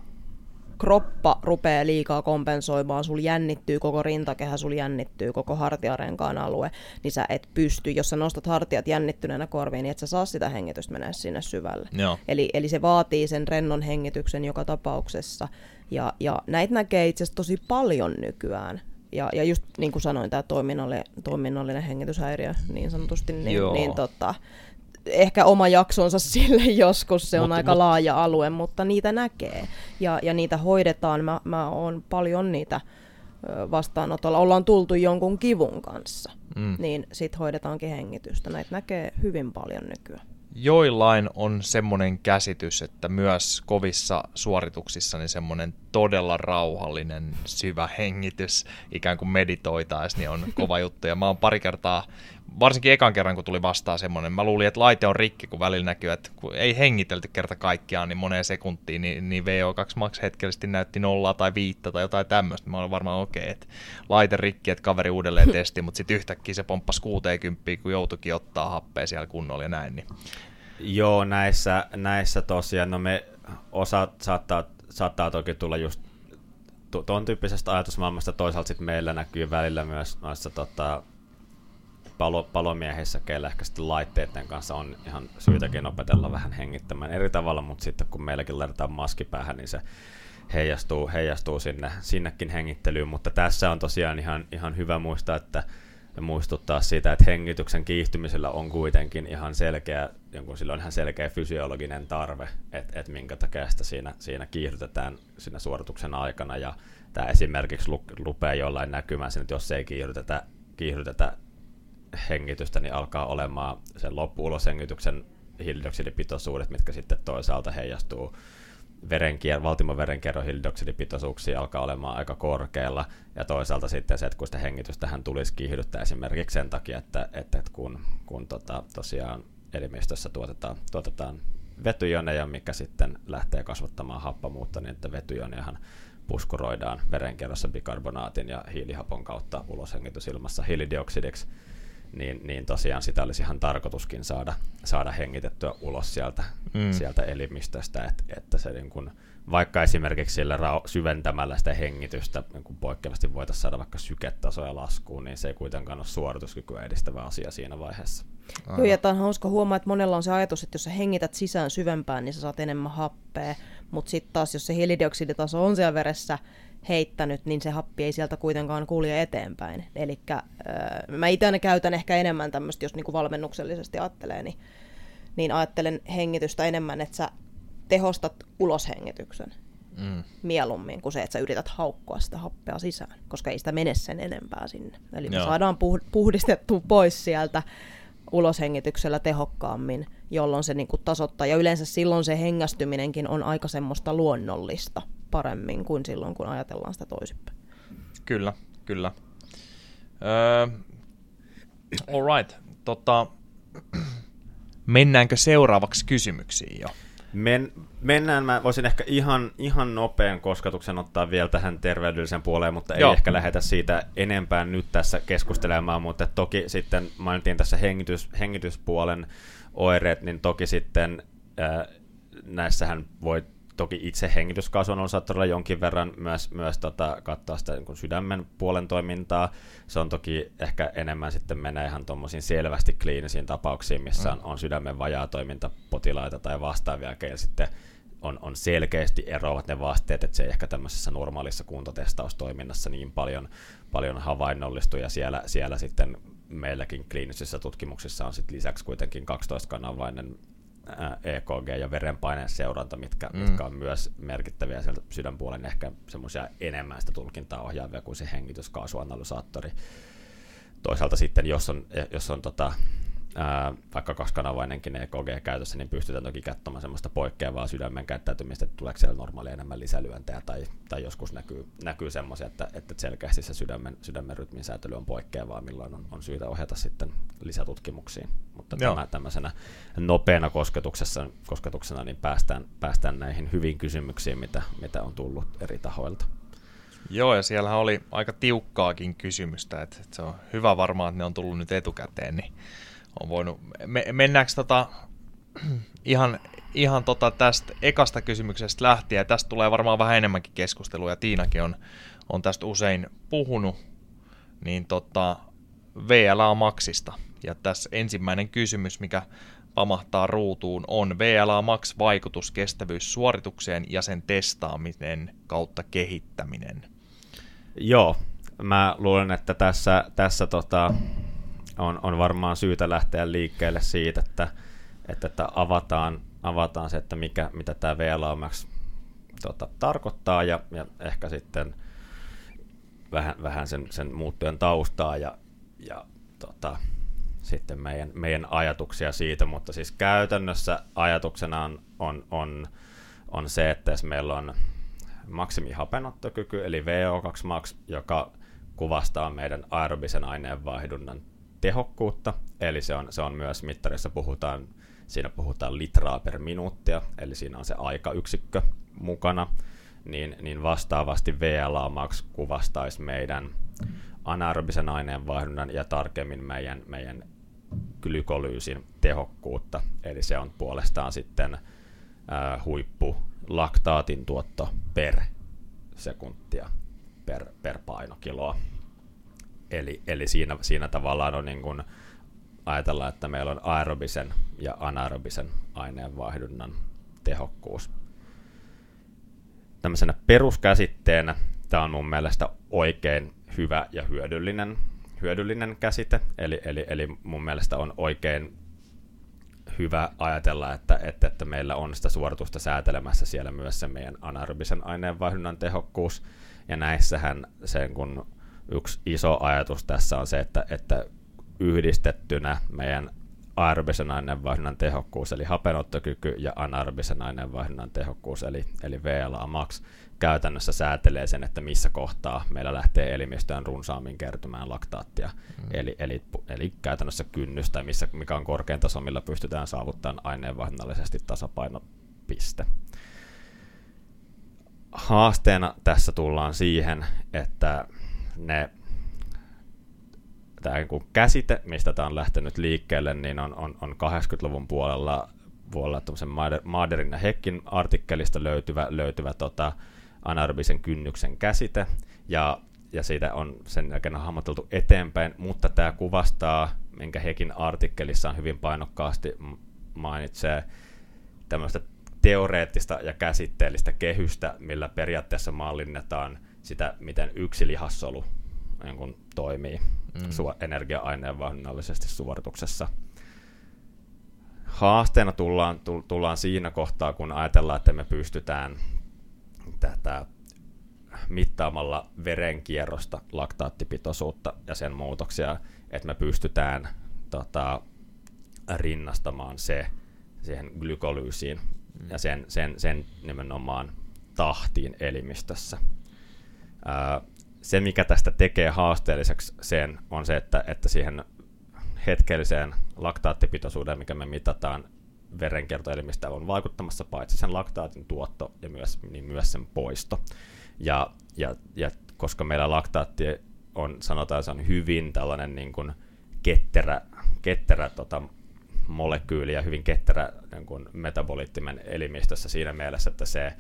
kroppa rupeaa liikaa kompensoimaan, sul jännittyy koko rintakehä, sul jännittyy koko hartiarenkaan alue, niin sä et pysty, jos sä nostat hartiat jännittyneenä korviin, niin et sä saa sitä hengitystä mennä sinne syvälle. Joo. Eli, eli se vaatii sen rennon hengityksen joka tapauksessa. Ja, ja näitä näkee itse asiassa tosi paljon nykyään. Ja, ja just niin kuin sanoin, tämä toiminnallinen, toiminnallinen hengityshäiriö niin sanotusti, niin, niin tota, ehkä oma jaksonsa <laughs> sille joskus, se on mut, aika mut, laaja alue, mutta niitä näkee ja, ja niitä hoidetaan. Mä, mä oon paljon niitä vastaanotolla ollaan tultu jonkun kivun kanssa, mm. niin sitten hoidetaankin hengitystä. Näitä näkee hyvin paljon nykyään. Joillain on semmoinen käsitys, että myös kovissa suorituksissa niin semmoinen todella rauhallinen, syvä hengitys, ikään kuin meditoitaisiin, niin on kova juttu. Ja mä oon pari kertaa varsinkin ekan kerran, kun tuli vastaan semmoinen, mä luulin, että laite on rikki, kun välillä näkyy, että kun ei hengitelty kerta kaikkiaan, niin moneen sekuntiin, niin, niin VO2 max hetkellisesti näytti nollaa tai viittä tai jotain tämmöistä. Mä olin varmaan okei, okay, että laite rikki, että kaveri uudelleen <laughs> testi, mutta sitten yhtäkkiä se pomppasi 60, kun joutuikin ottaa happea siellä kunnolla ja näin. Niin. Joo, näissä, näissä tosiaan, no me osa saattaa, saattaa toki tulla just tuon tyyppisestä ajatusmaailmasta, toisaalta sitten meillä näkyy välillä myös noissa tota, palo, palomiehissä, keillä ehkä sitten laitteiden kanssa on ihan syytäkin opetella vähän hengittämään eri tavalla, mutta sitten kun meilläkin laitetaan maski päähän, niin se heijastuu, heijastuu sinne, sinnekin hengittelyyn, mutta tässä on tosiaan ihan, ihan hyvä muistaa, että ja muistuttaa siitä, että hengityksen kiihtymisellä on kuitenkin ihan selkeä, jonkun sillä on ihan selkeä fysiologinen tarve, että, että minkä takia sitä siinä, siinä kiihdytetään siinä suorituksen aikana, ja tämä esimerkiksi lupee jollain näkymään sen, että jos ei kiihdytetä, kiihdytetä hengitystä, niin alkaa olemaan sen loppuuloshengityksen hiilidioksidipitoisuudet, mitkä sitten toisaalta heijastuu verenkier- valtimon verenkierron hiilidioksidipitoisuuksia alkaa olemaan aika korkealla, ja toisaalta sitten se, että kun sitä hengitystähän tulisi kiihdyttää esimerkiksi sen takia, että, että, kun, kun tota, tosiaan elimistössä tuotetaan, tuotetaan vetyjoneja, mikä sitten lähtee kasvattamaan happamuutta, niin että vetyjonejahan puskuroidaan verenkierrossa bikarbonaatin ja hiilihapon kautta uloshengitys hiilidioksidiksi, niin, niin tosiaan sitä olisi ihan tarkoituskin saada, saada hengitettyä ulos sieltä, mm. sieltä elimistöstä, että, että se niin kuin, vaikka esimerkiksi sillä rau- syventämällä sitä hengitystä niin kuin poikkeavasti voitaisiin saada vaikka syketasoja laskuun, niin se ei kuitenkaan ole suorituskykyä edistävä asia siinä vaiheessa. Aivan. Joo, ja tämä on hauska huomaa, että monella on se ajatus, että jos sä hengität sisään syvempään, niin sä saat enemmän happea, mutta sitten taas jos se hiilidioksiditaso on siellä veressä heittänyt, niin se happi ei sieltä kuitenkaan kulje eteenpäin. Eli mä itse aina käytän ehkä enemmän tämmöistä, jos niinku valmennuksellisesti ajattelee, niin, niin ajattelen hengitystä enemmän, että sä tehostat uloshengityksen mm. mieluummin kuin se, että sä yrität haukkoa sitä happea sisään, koska ei sitä mene sen enempää sinne. Eli me saadaan puhdistettua pois sieltä uloshengityksellä tehokkaammin, jolloin se niin kuin tasoittaa. Ja yleensä silloin se hengästyminenkin on aika semmoista luonnollista paremmin kuin silloin, kun ajatellaan sitä toisinpäin. Kyllä, kyllä. Öö, all right. Tota, mennäänkö seuraavaksi kysymyksiin jo? Men, mennään, mä voisin ehkä ihan, ihan nopean kosketuksen ottaa vielä tähän terveydellisen puoleen, mutta ei Joo. ehkä lähdetä siitä enempää nyt tässä keskustelemaan, mutta toki sitten mainittiin tässä hengitys, hengityspuolen oireet, niin toki sitten äh, näissähän voi toki itse hengityskasvun saattaa olla jonkin verran myös, myös tota, katsoa sitä niin sydämen puolen toimintaa. Se on toki ehkä enemmän sitten menee ihan tuommoisiin selvästi kliinisiin tapauksiin, missä mm. on, on sydämen vajaa toiminta potilaita tai vastaavia, keillä sitten on, on selkeästi eroavat ne vasteet, että se ei ehkä tämmöisessä normaalissa kuntotestaustoiminnassa niin paljon, paljon havainnollistu, ja siellä, siellä sitten meilläkin kliinisissä tutkimuksissa on sitten lisäksi kuitenkin 12-kanavainen EKG ja verenpaineen seuranta, mitkä, mm. mitkä on myös merkittäviä sieltä sydänpuolen ehkä semmoisia enemmän sitä tulkintaa ohjaavia kuin se hengityskaasuanalysaattori. Toisaalta sitten, jos on, jos on tota, ää, vaikka kaksikanavainenkin EKG käytössä, niin pystytään toki katsomaan semmoista poikkeavaa sydämen käyttäytymistä, että tuleeko siellä normaali enemmän lisälyöntejä tai, tai joskus näkyy, näkyy semmoisia, että, että selkeästi se sydämen, sydämen rytmin säätely on poikkeavaa, milloin on, on syytä ohjata sitten lisätutkimuksiin. Mutta tämä, tämmöisenä nopeana kosketuksessa, kosketuksena niin päästään, päästään näihin hyviin kysymyksiin, mitä, mitä on tullut eri tahoilta. Joo, ja siellä oli aika tiukkaakin kysymystä, että, että se on hyvä varmaan, että ne on tullut nyt etukäteen, niin on voinut, me, mennäänkö tota, <clears throat> ihan, ihan tota tästä ekasta kysymyksestä lähtien, tästä tulee varmaan vähän enemmänkin keskustelua, ja Tiinakin on, on tästä usein puhunut, niin tota, VLA Maxista. Ja tässä ensimmäinen kysymys, mikä pamahtaa ruutuun, on VLA Max vaikutus kestävyyssuoritukseen ja sen testaaminen kautta kehittäminen. Joo, mä luulen, että tässä, tässä tota, on, on varmaan syytä lähteä liikkeelle siitä, että, että, että avataan, avataan se, että mikä, mitä tämä VLA Max tota, tarkoittaa ja, ja ehkä sitten vähän, vähän sen, sen muuttujen taustaa ja, ja tota, sitten meidän, meidän ajatuksia siitä, mutta siis käytännössä ajatuksena on, on, on, on se, että jos meillä on maksimihapenottokyky, eli VO2 max, joka kuvastaa meidän aerobisen aineenvaihdunnan tehokkuutta, eli se on, se on myös mittarissa puhutaan, siinä puhutaan litraa per minuuttia, eli siinä on se aikayksikkö mukana, niin, niin vastaavasti VLA max kuvastaisi meidän anaerobisen aineenvaihdunnan ja tarkemmin meidän, meidän glykolyysin tehokkuutta, eli se on puolestaan sitten ää, huippu laktaatin tuotto per sekuntia per, per painokiloa. Eli, eli siinä, siinä tavallaan on niin kuin, ajatellaan, että meillä on aerobisen ja anaerobisen aineenvaihdunnan tehokkuus. Tämmöisenä peruskäsitteenä tämä on mun mielestä oikein hyvä ja hyödyllinen, hyödyllinen käsite, eli, eli, eli mun mielestä on oikein hyvä ajatella, että, että, että meillä on sitä suoritusta säätelemässä siellä myös se meidän anaerobisen aineenvaihdunnan tehokkuus, ja näissähän sen kun yksi iso ajatus tässä on se, että, että yhdistettynä meidän aerobisen aineenvaihdunnan tehokkuus, eli hapenottokyky ja anaerobisen aineenvaihdunnan tehokkuus, eli, eli VLA max, käytännössä säätelee sen, että missä kohtaa meillä lähtee elimistöön runsaammin kertymään laktaattia. Mm. Eli, eli, eli käytännössä kynnystä, missä, mikä on korkein taso, millä pystytään saavuttamaan aineenvaihdunnallisesti tasapainopiste. Haasteena tässä tullaan siihen, että ne tämä niin käsite, mistä tämä on lähtenyt liikkeelle, niin on, on, on 80-luvun puolella, puolella Maderin ja Hekkin artikkelista löytyvä, löytyvä tota, anaerobisen kynnyksen käsite, ja, ja siitä on sen jälkeen hahmoteltu eteenpäin, mutta tämä kuvastaa, minkä Hekin artikkelissa on hyvin painokkaasti mainitsee, tämmöistä teoreettista ja käsitteellistä kehystä, millä periaatteessa mallinnetaan sitä, miten yksi lihassolu niin kuin, toimii mm. su- energia-aineenvaihdunnollisesti suorituksessa. Haasteena tullaan, tullaan siinä kohtaa, kun ajatellaan, että me pystytään tätä mittaamalla verenkierrosta, laktaattipitoisuutta ja sen muutoksia, että me pystytään tota, rinnastamaan se siihen glykolyysiin mm. ja sen, sen, sen nimenomaan tahtiin elimistössä. Se, mikä tästä tekee haasteelliseksi sen, on se, että, että siihen hetkelliseen laktaattipitoisuuteen, mikä me mitataan verenkiertoelimistä, on vaikuttamassa paitsi sen laktaatin tuotto ja myös, niin myös sen poisto. Ja, ja, ja koska meillä laktaatti on, sanotaan, se on hyvin tällainen niin kuin ketterä, ketterä tota, molekyyli ja hyvin ketterä niin kuin metaboliittimen elimistössä siinä mielessä, että se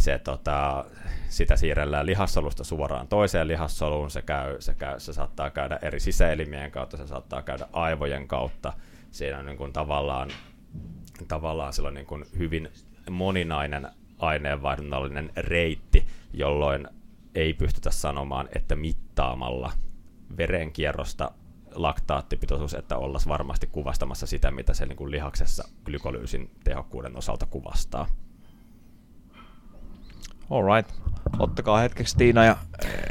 se, tota, sitä siirrellään lihassolusta suoraan toiseen lihassoluun, se, käy, se, käy, se saattaa käydä eri sisäelimien kautta, se saattaa käydä aivojen kautta. Siinä on niin kuin tavallaan, tavallaan silloin niin kuin hyvin moninainen aineenvaihdunnallinen reitti, jolloin ei pystytä sanomaan, että mittaamalla verenkierrosta laktaattipitoisuus, että ollaan varmasti kuvastamassa sitä, mitä se niin kuin lihaksessa glykolyysin tehokkuuden osalta kuvastaa. Alright. Ottakaa hetkeksi Tiina ja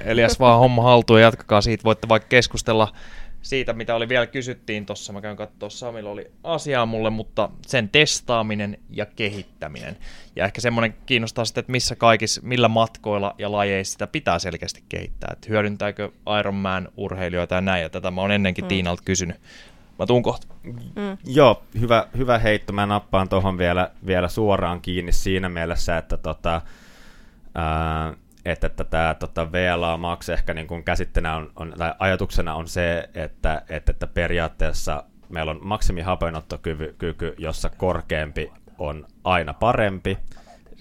Elias vaan homma haltuun ja jatkakaa siitä. Voitte vaikka keskustella siitä, mitä oli vielä kysyttiin tuossa. Mä käyn katsoa, Samilla oli asiaa mulle, mutta sen testaaminen ja kehittäminen. Ja ehkä semmoinen kiinnostaa sitten, että missä kaikissa, millä matkoilla ja lajeissa sitä pitää selkeästi kehittää. Että hyödyntääkö Ironman urheilijoita ja näin. Ja tätä mä oon ennenkin mm. Tiinalta kysynyt. Mä tuun kohta. Mm. Joo, hyvä, hyvä heitto. Mä nappaan tuohon vielä, vielä suoraan kiinni siinä mielessä, että tota, että, tämä tota, VLA Max ehkä niin kuin käsitteenä on, on, tai ajatuksena on se, että, että, että periaatteessa meillä on maksimihapenottokyky, jossa korkeampi on aina parempi,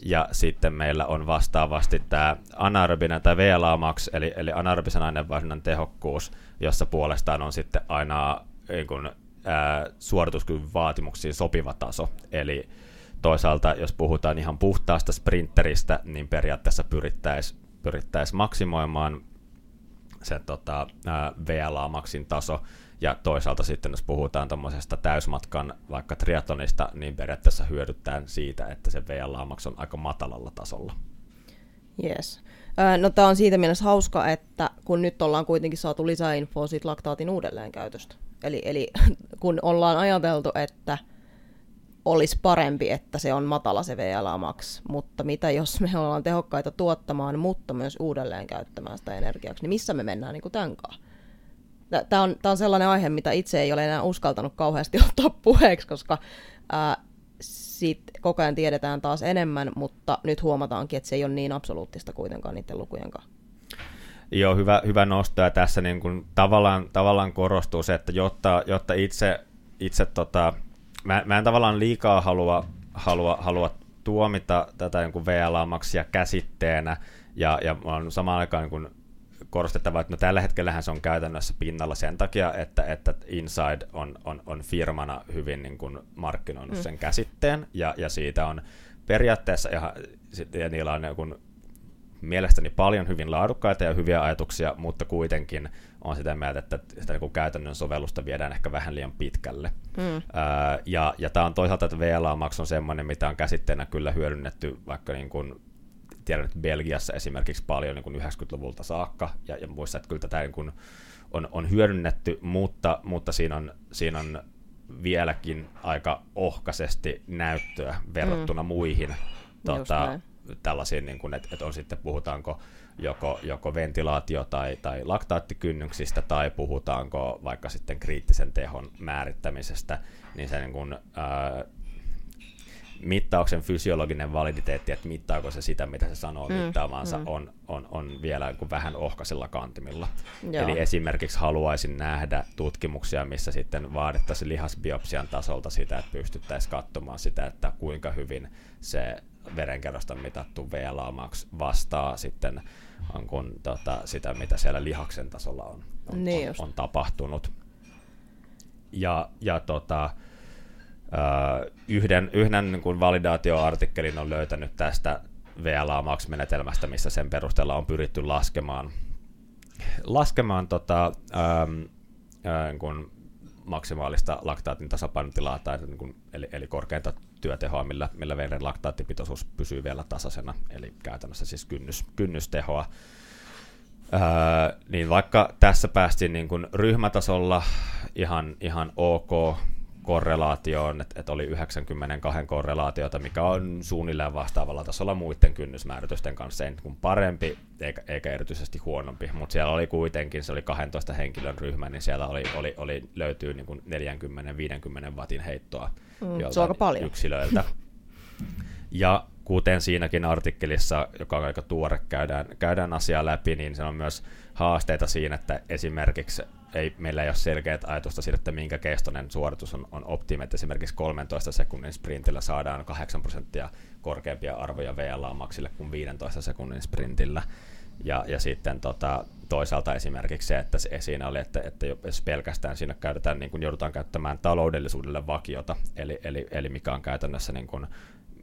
ja sitten meillä on vastaavasti tämä anaerobinen tai VLA max, eli, eli anaerobisen aineenvaihdunnan tehokkuus, jossa puolestaan on sitten aina niin kuin, ää, suorituskyvyn vaatimuksiin sopiva taso. Eli toisaalta, jos puhutaan ihan puhtaasta sprinteristä, niin periaatteessa pyrittäisiin pyrittäisi maksimoimaan se tota, VLA-maksin taso, ja toisaalta sitten, jos puhutaan tuommoisesta täysmatkan vaikka triatlonista, niin periaatteessa hyödyttää siitä, että se VLA-maks on aika matalalla tasolla. Yes. No tämä on siitä mielessä hauska, että kun nyt ollaan kuitenkin saatu lisäinfoa siitä laktaatin uudelleenkäytöstä. Eli, eli <laughs> kun ollaan ajateltu, että olisi parempi, että se on matala se VLA max, mutta mitä jos me ollaan tehokkaita tuottamaan, mutta myös uudelleen käyttämään sitä energiaksi, niin missä me mennään niin kuin tämän kanssa? Tämä on, tämä on sellainen aihe, mitä itse ei ole enää uskaltanut kauheasti <laughs> ottaa puheeksi, koska ää, sit koko ajan tiedetään taas enemmän, mutta nyt huomataankin, että se ei ole niin absoluuttista kuitenkaan niiden lukujen kanssa. Joo, hyvä, hyvä nosto, ja tässä niin kuin tavallaan, tavallaan korostuu se, että jotta, jotta itse, itse tota, mä, mä en tavallaan liikaa halua, halua, halua tuomita tätä niin VLA-maksia käsitteenä, ja, ja mä oon samaan aikaan niin kuin korostettava, että no tällä hetkellähän se on käytännössä pinnalla sen takia, että, että Inside on, on, on firmana hyvin niin kuin markkinoinut mm. sen käsitteen, ja, ja siitä on periaatteessa ihan, ja niillä on niin mielestäni paljon hyvin laadukkaita ja hyviä ajatuksia, mutta kuitenkin on sitä mieltä, että sitä niin käytännön sovellusta viedään ehkä vähän liian pitkälle. Mm. Öö, ja ja tämä on toisaalta, että VLA-maksu on semmoinen, mitä on käsitteenä kyllä hyödynnetty vaikka niin kuin tiedän, että Belgiassa esimerkiksi paljon niin kuin 90-luvulta saakka, ja, ja muissa, että kyllä tätä niin kuin on, on hyödynnetty, mutta, mutta siinä, on, siinä on vieläkin aika ohkaisesti näyttöä verrattuna mm. muihin tota, tällaisiin, niin kuin, että, että on sitten puhutaanko joko, joko ventilaatio- tai, tai laktaattikynnyksistä, tai puhutaanko vaikka sitten kriittisen tehon määrittämisestä, niin se niin kuin, ää, mittauksen fysiologinen validiteetti, että mittaako se sitä, mitä se sanoo mm, mittaamaansa, mm. On, on, on vielä kuin vähän ohkaisilla kantimilla. Joo. Eli esimerkiksi haluaisin nähdä tutkimuksia, missä sitten vaadittaisiin lihasbiopsian tasolta sitä, että pystyttäisiin katsomaan sitä, että kuinka hyvin se verenkerrosta mitattu VLA max vastaa sitten kun, tota, sitä, mitä siellä lihaksen tasolla on, on, niin on, on tapahtunut. Ja, ja tota, yhden, yhden niin kuin validaatioartikkelin on löytänyt tästä VLA Max-menetelmästä, missä sen perusteella on pyritty laskemaan, laskemaan tota, ähm, äh, kun maksimaalista laktaatin tasapainotilaa, tai niin kuin, eli, eli korkeinta työtehoa, millä, millä veren laktaattipitoisuus pysyy vielä tasaisena, eli käytännössä siis kynnys, kynnystehoa. Öö, niin vaikka tässä päästiin niin kuin ryhmätasolla ihan, ihan ok korrelaatioon, että, että oli 92 korrelaatiota, mikä on suunnilleen vastaavalla tasolla muiden kynnysmääritysten kanssa, ei niin parempi eikä, eikä erityisesti huonompi, mutta siellä oli kuitenkin, se oli 12 henkilön ryhmä, niin siellä oli, oli, oli löytyy niin kuin 40-50 watin heittoa mm, se on aika paljon. yksilöiltä. Ja kuten siinäkin artikkelissa, joka on aika tuore, käydään, käydään asiaa läpi, niin se on myös haasteita siinä, että esimerkiksi ei, meillä ei ole selkeät ajatusta siitä, että minkä kestoinen suoritus on, on optimi, että esimerkiksi 13 sekunnin sprintillä saadaan 8 prosenttia korkeampia arvoja VLA-maksille kuin 15 sekunnin sprintillä. Ja, ja sitten tota, toisaalta esimerkiksi se, että se siinä oli, että, että jos pelkästään siinä käytetään, niin kuin joudutaan käyttämään taloudellisuudelle vakiota, eli, eli, eli mikä on käytännössä niin kuin,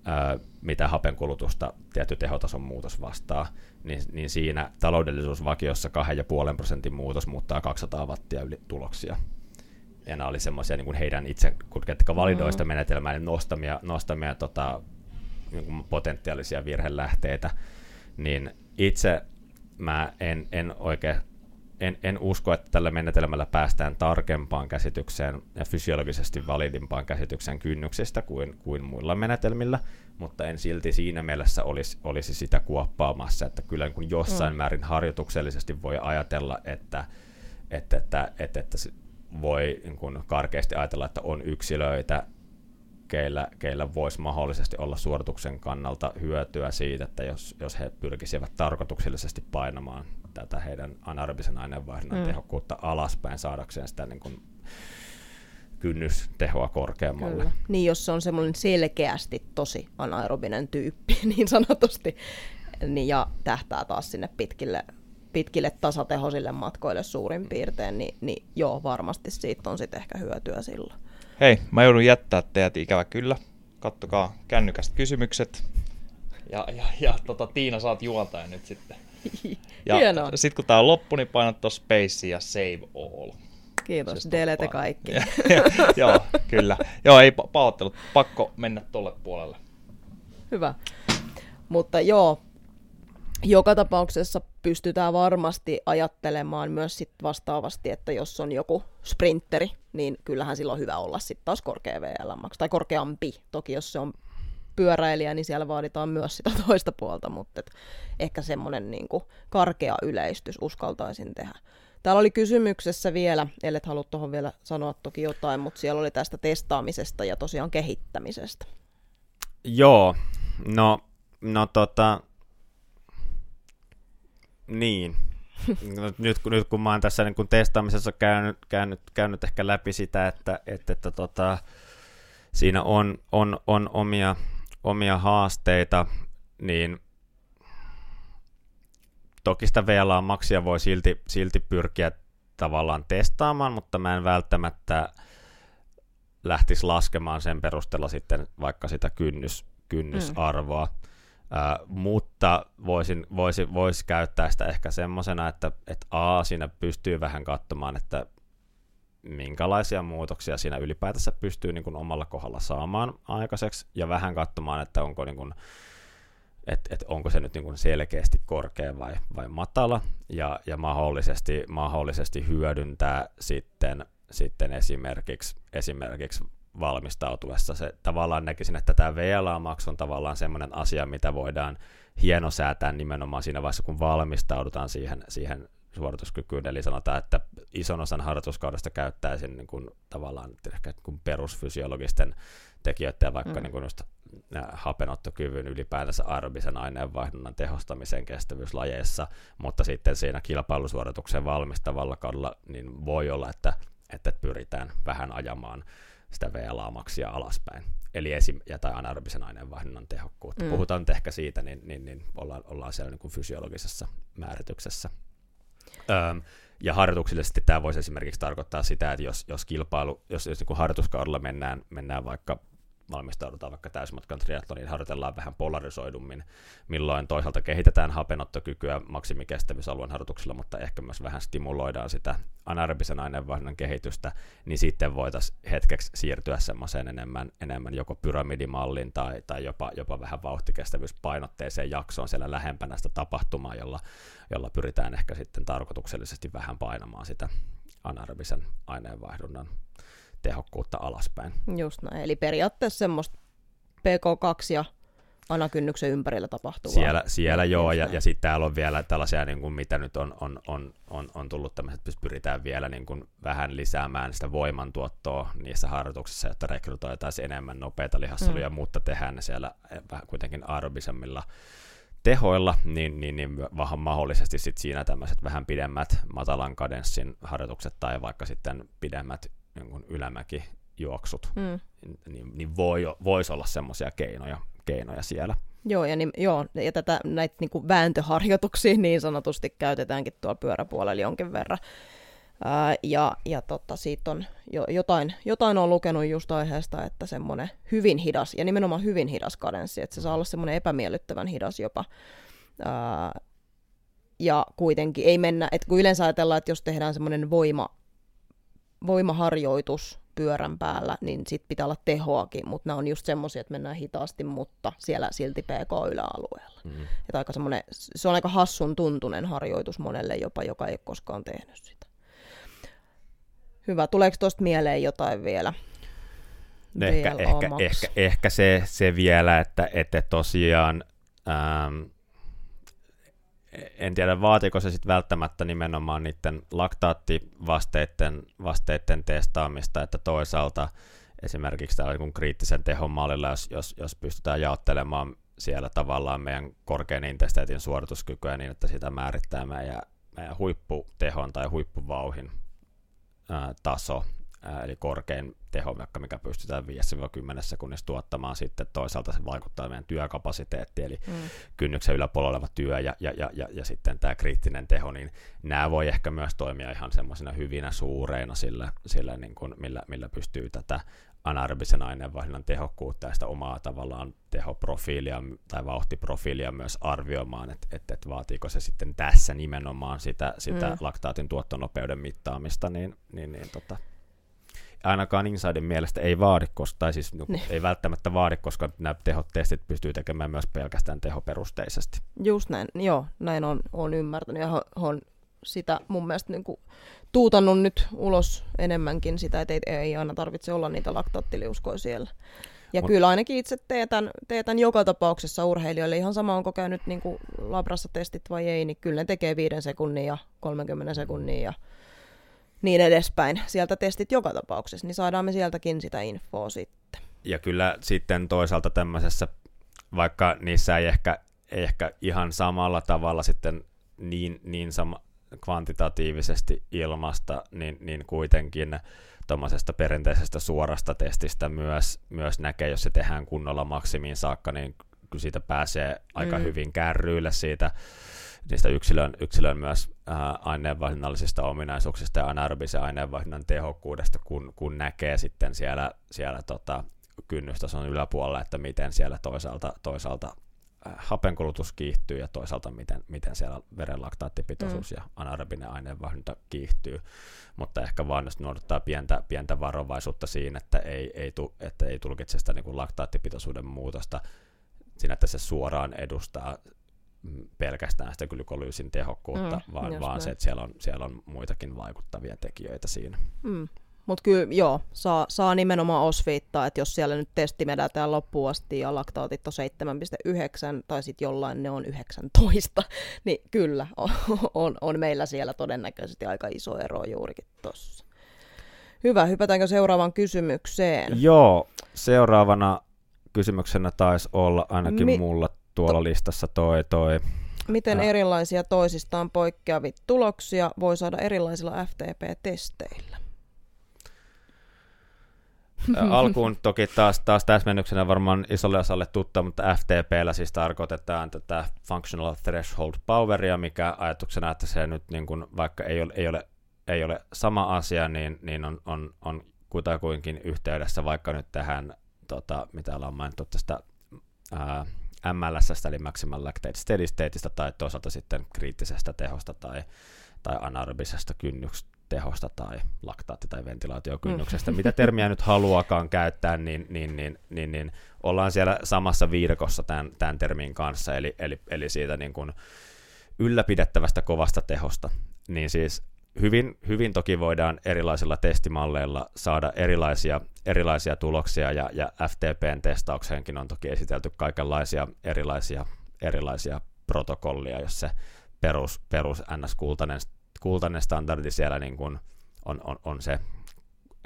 ää, mitä hapenkulutusta tietty tehotason muutos vastaa, niin, niin siinä taloudellisuusvakiossa 2,5 prosentin muutos muuttaa 200 wattia yli tuloksia. Ja nämä oli semmoisia niin heidän itse, ketkä validoi sitä mm. menetelmää, niin nostamia, nostamia tota, niin potentiaalisia virhelähteitä, niin itse mä en, en oikein en, en usko, että tällä menetelmällä päästään tarkempaan käsitykseen ja fysiologisesti validimpaan käsitykseen kynnyksistä kuin, kuin muilla menetelmillä, mutta en silti siinä mielessä olisi, olisi sitä kuoppaamassa, että kyllä kun jossain mm. määrin harjoituksellisesti voi ajatella, että, että, että, että, että voi niin kuin karkeasti ajatella, että on yksilöitä, keillä, keillä voisi mahdollisesti olla suorituksen kannalta hyötyä siitä, että jos, jos he pyrkisivät tarkoituksellisesti painamaan tätä heidän anaerobisen aineenvaihdunnan mm. tehokkuutta alaspäin saadakseen sitä niin kuin kynnystehoa korkeammalle. Kyllä. Niin, jos se on semmoinen selkeästi tosi anaerobinen tyyppi, <laughs> niin sanotusti, niin, ja tähtää taas sinne pitkille, pitkille tasatehoisille matkoille suurin piirtein, niin, niin joo, varmasti siitä on sitten ehkä hyötyä silloin. Hei, mä joudun jättää teidät ikävä kyllä. Kattokaa kännykästä kysymykset. Ja, ja, ja tota, Tiina, saat juontaja nyt sitten. Ja <laughs> sitten kun tää on loppu, niin painat tuossa space ja save all. Kiitos, siis delete kaikki. <laughs> joo, kyllä. Joo, ei pahoittelut. Pakko mennä tolle puolelle. Hyvä. Mutta joo, joka tapauksessa pystytään varmasti ajattelemaan myös sit vastaavasti, että jos on joku sprinteri, niin kyllähän silloin on hyvä olla sitten taas korkea VLM, tai korkeampi. Toki jos se on pyöräilijä, niin siellä vaaditaan myös sitä <laughs> toista puolta, mutta et ehkä semmoinen niin karkea yleistys uskaltaisin tehdä. Täällä oli kysymyksessä vielä, ellet halua tuohon vielä sanoa toki jotain, mutta siellä oli tästä testaamisesta ja tosiaan kehittämisestä. Joo, no, no tota, niin. <laughs> No, nyt, nyt kun mä oon tässä niin kun testaamisessa käynyt, käynyt, käynyt ehkä läpi sitä, että, että, että tota, siinä on, on, on omia, omia haasteita, niin toki sitä VLA-maksia voi silti, silti pyrkiä tavallaan testaamaan, mutta mä en välttämättä lähtisi laskemaan sen perusteella sitten vaikka sitä kynnys, kynnysarvoa. Mm. Uh, mutta voisin, voisi, voisi käyttää sitä ehkä semmoisena, että, että A, siinä pystyy vähän katsomaan, että minkälaisia muutoksia siinä ylipäätänsä pystyy niin kuin omalla kohdalla saamaan aikaiseksi, ja vähän katsomaan, että onko, niin kuin, että, että onko se nyt niin kuin selkeästi korkea vai, vai matala, ja, ja mahdollisesti, mahdollisesti hyödyntää sitten, sitten esimerkiksi, esimerkiksi valmistautuessa. Se tavallaan näkisin, että tämä VLA-maksu on tavallaan semmoinen asia, mitä voidaan hienosäätää nimenomaan siinä vaiheessa, kun valmistaudutaan siihen, siihen suorituskykyyn. Eli sanotaan, että ison osan harjoituskaudesta käyttäisin niin kuin, tavallaan ehkä niin kuin perusfysiologisten tekijöiden, vaikka mm. niin kuin just hapenottokyvyn ylipäätänsä aerobisen aineenvaihdunnan tehostamisen kestävyyslajeissa, mutta sitten siinä kilpailusuorituksen valmistavalla kaudella niin voi olla, että, että pyritään vähän ajamaan sitä VLA-maksia alaspäin. Eli esim. ja tai anaerobisen aineenvaihdunnan tehokkuutta. Mm. Puhutaan nyt ehkä siitä, niin, niin, niin ollaan, ollaan siellä niin kuin fysiologisessa määrityksessä. Öm, ja harjoituksellisesti tämä voisi esimerkiksi tarkoittaa sitä, että jos, jos kilpailu, jos, jos niin harjoituskaudella mennään, mennään vaikka valmistaudutaan vaikka täysmatkan triathloniin, harjoitellaan vähän polarisoidummin, milloin toisaalta kehitetään hapenottokykyä maksimikestävyysalueen harjoituksilla, mutta ehkä myös vähän stimuloidaan sitä anaerobisen aineenvaihdunnan kehitystä, niin sitten voitaisiin hetkeksi siirtyä semmoiseen enemmän, enemmän joko pyramidimallin tai, tai jopa, jopa vähän vauhtikestävyyspainotteiseen jaksoon siellä lähempänä sitä tapahtumaa, jolla, jolla pyritään ehkä sitten tarkoituksellisesti vähän painamaan sitä anaerobisen aineenvaihdunnan tehokkuutta alaspäin. Just näin, eli periaatteessa semmoista PK2 ja anakynnyksen ympärillä tapahtuvaa. Siellä, siellä joo, ja, ja sitten täällä on vielä tällaisia, niin kuin mitä nyt on, on, on, on, on tullut tämmöiset, että pyritään vielä niin kuin vähän lisäämään sitä voimantuottoa niissä harjoituksissa, että rekrytoitaisiin enemmän nopeita lihassaluja, mm. mutta tehdään ne siellä eh, vähän kuitenkin aerobisemmilla tehoilla, niin, niin, niin mahdollisesti sit siinä tämmöiset vähän pidemmät matalan kadenssin harjoitukset tai vaikka sitten pidemmät niin ylämäkijuoksut, mm. niin, niin voi, voisi olla semmoisia keinoja, keinoja siellä. Joo, ja, niin, joo, ja tätä, näitä niin kuin vääntöharjoituksia niin sanotusti käytetäänkin tuolla pyöräpuolella jonkin verran. Ää, ja ja totta, siitä on jo, jotain, jotain on lukenut just aiheesta, että semmoinen hyvin hidas, ja nimenomaan hyvin hidas kadenssi, että se saa olla semmoinen epämiellyttävän hidas jopa. Ää, ja kuitenkin ei mennä, että kun yleensä ajatellaan, että jos tehdään semmoinen voima, voimaharjoitus pyörän päällä, niin sit pitää olla tehoakin, mutta nämä on just semmoisia, että mennään hitaasti, mutta siellä silti PK-yläalueella. Mm. Että aika se on aika hassun tuntunen harjoitus monelle jopa, joka ei ole koskaan tehnyt sitä. Hyvä. Tuleeko tuosta mieleen jotain vielä? Ehkä, ehkä, ehkä, ehkä se, se vielä, että, että tosiaan ähm, en tiedä vaatiko se sitten välttämättä nimenomaan niiden laktaattivasteiden vasteiden testaamista, että toisaalta esimerkiksi tällä niin kriittisen tehon mallilla, jos, jos, jos pystytään jaottelemaan siellä tavallaan meidän korkean intensiteetin suorituskykyä niin, että sitä määrittää meidän, meidän huipputehon tai huippuvauhin ää, taso, eli korkein teho, vaikka mikä pystytään 5-10 sekunnissa tuottamaan sitten toisaalta se vaikuttaa meidän työkapasiteettiin, eli mm. kynnyksen yläpuolella oleva työ ja, ja, ja, ja, ja sitten tämä kriittinen teho, niin nämä voi ehkä myös toimia ihan semmoisina hyvinä suureina sillä, sillä niin kuin, millä, millä pystyy tätä anaerobisen aineenvaihdunnan tehokkuutta ja sitä omaa tavallaan tehoprofiilia tai vauhtiprofiilia myös arvioimaan, että et, et vaatiiko se sitten tässä nimenomaan sitä, sitä mm. laktaatin tuottonopeuden mittaamista, niin, niin, niin tota, ainakaan Insidein mielestä ei vaadi, koska, tai siis no, ei välttämättä vaadi, koska nämä tehotestit pystyy tekemään myös pelkästään tehoperusteisesti. Just näin, joo, näin on, on ymmärtänyt ja on sitä mun mielestä niin kuin tuutannut nyt ulos enemmänkin sitä, että ei, ei aina tarvitse olla niitä laktaattiliuskoja siellä. Ja Mut. kyllä ainakin itse teetän, teetän joka tapauksessa urheilijoille, ihan sama onko käynyt niin kuin labrassa testit vai ei, niin kyllä ne tekee 5 sekunnin ja 30 sekunnin ja niin edespäin. Sieltä testit joka tapauksessa, niin saadaan me sieltäkin sitä infoa sitten. Ja kyllä sitten toisaalta tämmöisessä, vaikka niissä ei ehkä, ei ehkä ihan samalla tavalla sitten niin, niin sama, kvantitatiivisesti ilmasta, niin, niin kuitenkin tuommoisesta perinteisestä suorasta testistä myös, myös näkee, jos se tehdään kunnolla maksimiin saakka, niin kyllä siitä pääsee aika mm. hyvin kärryille siitä, niistä yksilön, yksilön myös aineenvaihdannallisista ominaisuuksista ja anaerobisen aineenvaihdunnan tehokkuudesta, kun, kun näkee sitten siellä, siellä tota, kynnystason yläpuolella, että miten siellä toisaalta, toisaalta hapenkulutus kiihtyy ja toisaalta miten, miten siellä veren laktaattipitoisuus mm. ja anaerobinen aineenvaihdunta kiihtyy, mutta ehkä vaan jos noudattaa pientä, pientä varovaisuutta siinä, että ei, ei, tu, että ei tulkitse sitä niin kuin laktaattipitoisuuden muutosta siinä, että se suoraan edustaa pelkästään sitä glykolyysin tehokkuutta, mm, vaan, vaan se, että siellä on, siellä on muitakin vaikuttavia tekijöitä siinä. Mm. Mutta kyllä joo, saa, saa nimenomaan osviittaa, että jos siellä nyt testi vedetään loppuun asti ja laktaatit on 7,9 tai sitten jollain ne on 19, <laughs> niin kyllä on, on, on meillä siellä todennäköisesti aika iso ero juurikin tuossa. Hyvä, hypätäänkö seuraavaan kysymykseen? Joo, seuraavana kysymyksenä taisi olla ainakin Mi- mulla tuolla to- listassa toi, toi Miten äh. erilaisia toisistaan poikkeavia tuloksia voi saada erilaisilla FTP-testeillä? Alkuun toki taas, taas täsmennyksenä varmaan isolle osalle tuttua, mutta FTPllä siis tarkoitetaan tätä Functional Threshold Poweria, mikä ajatuksena, että se nyt niin kuin, vaikka ei ole, ei ole, ei ole sama asia, niin, niin on, on, on kutakuinkin yhteydessä vaikka nyt tähän, tota, mitä ollaan mainittu tästä ää, MLS, eli Maximal Lactate Steady Stateista, tai toisaalta sitten kriittisestä tehosta tai, tai anaerobisesta kynnyksestä tehosta tai laktaatti- tai ventilaatiokynnyksestä, mm. mitä <laughs> termiä nyt haluakaan käyttää, niin, niin, niin, niin, niin ollaan siellä samassa viidakossa tämän, tämän termin kanssa, eli, eli, eli siitä niin kuin ylläpidettävästä kovasta tehosta. Niin siis hyvin, hyvin toki voidaan erilaisilla testimalleilla saada erilaisia, erilaisia tuloksia, ja, ja FTPn testaukseenkin on toki esitelty kaikenlaisia erilaisia, erilaisia protokollia, jos se perus, perus NS-kultainen kultainen standardi siellä niin kuin on, on, on se,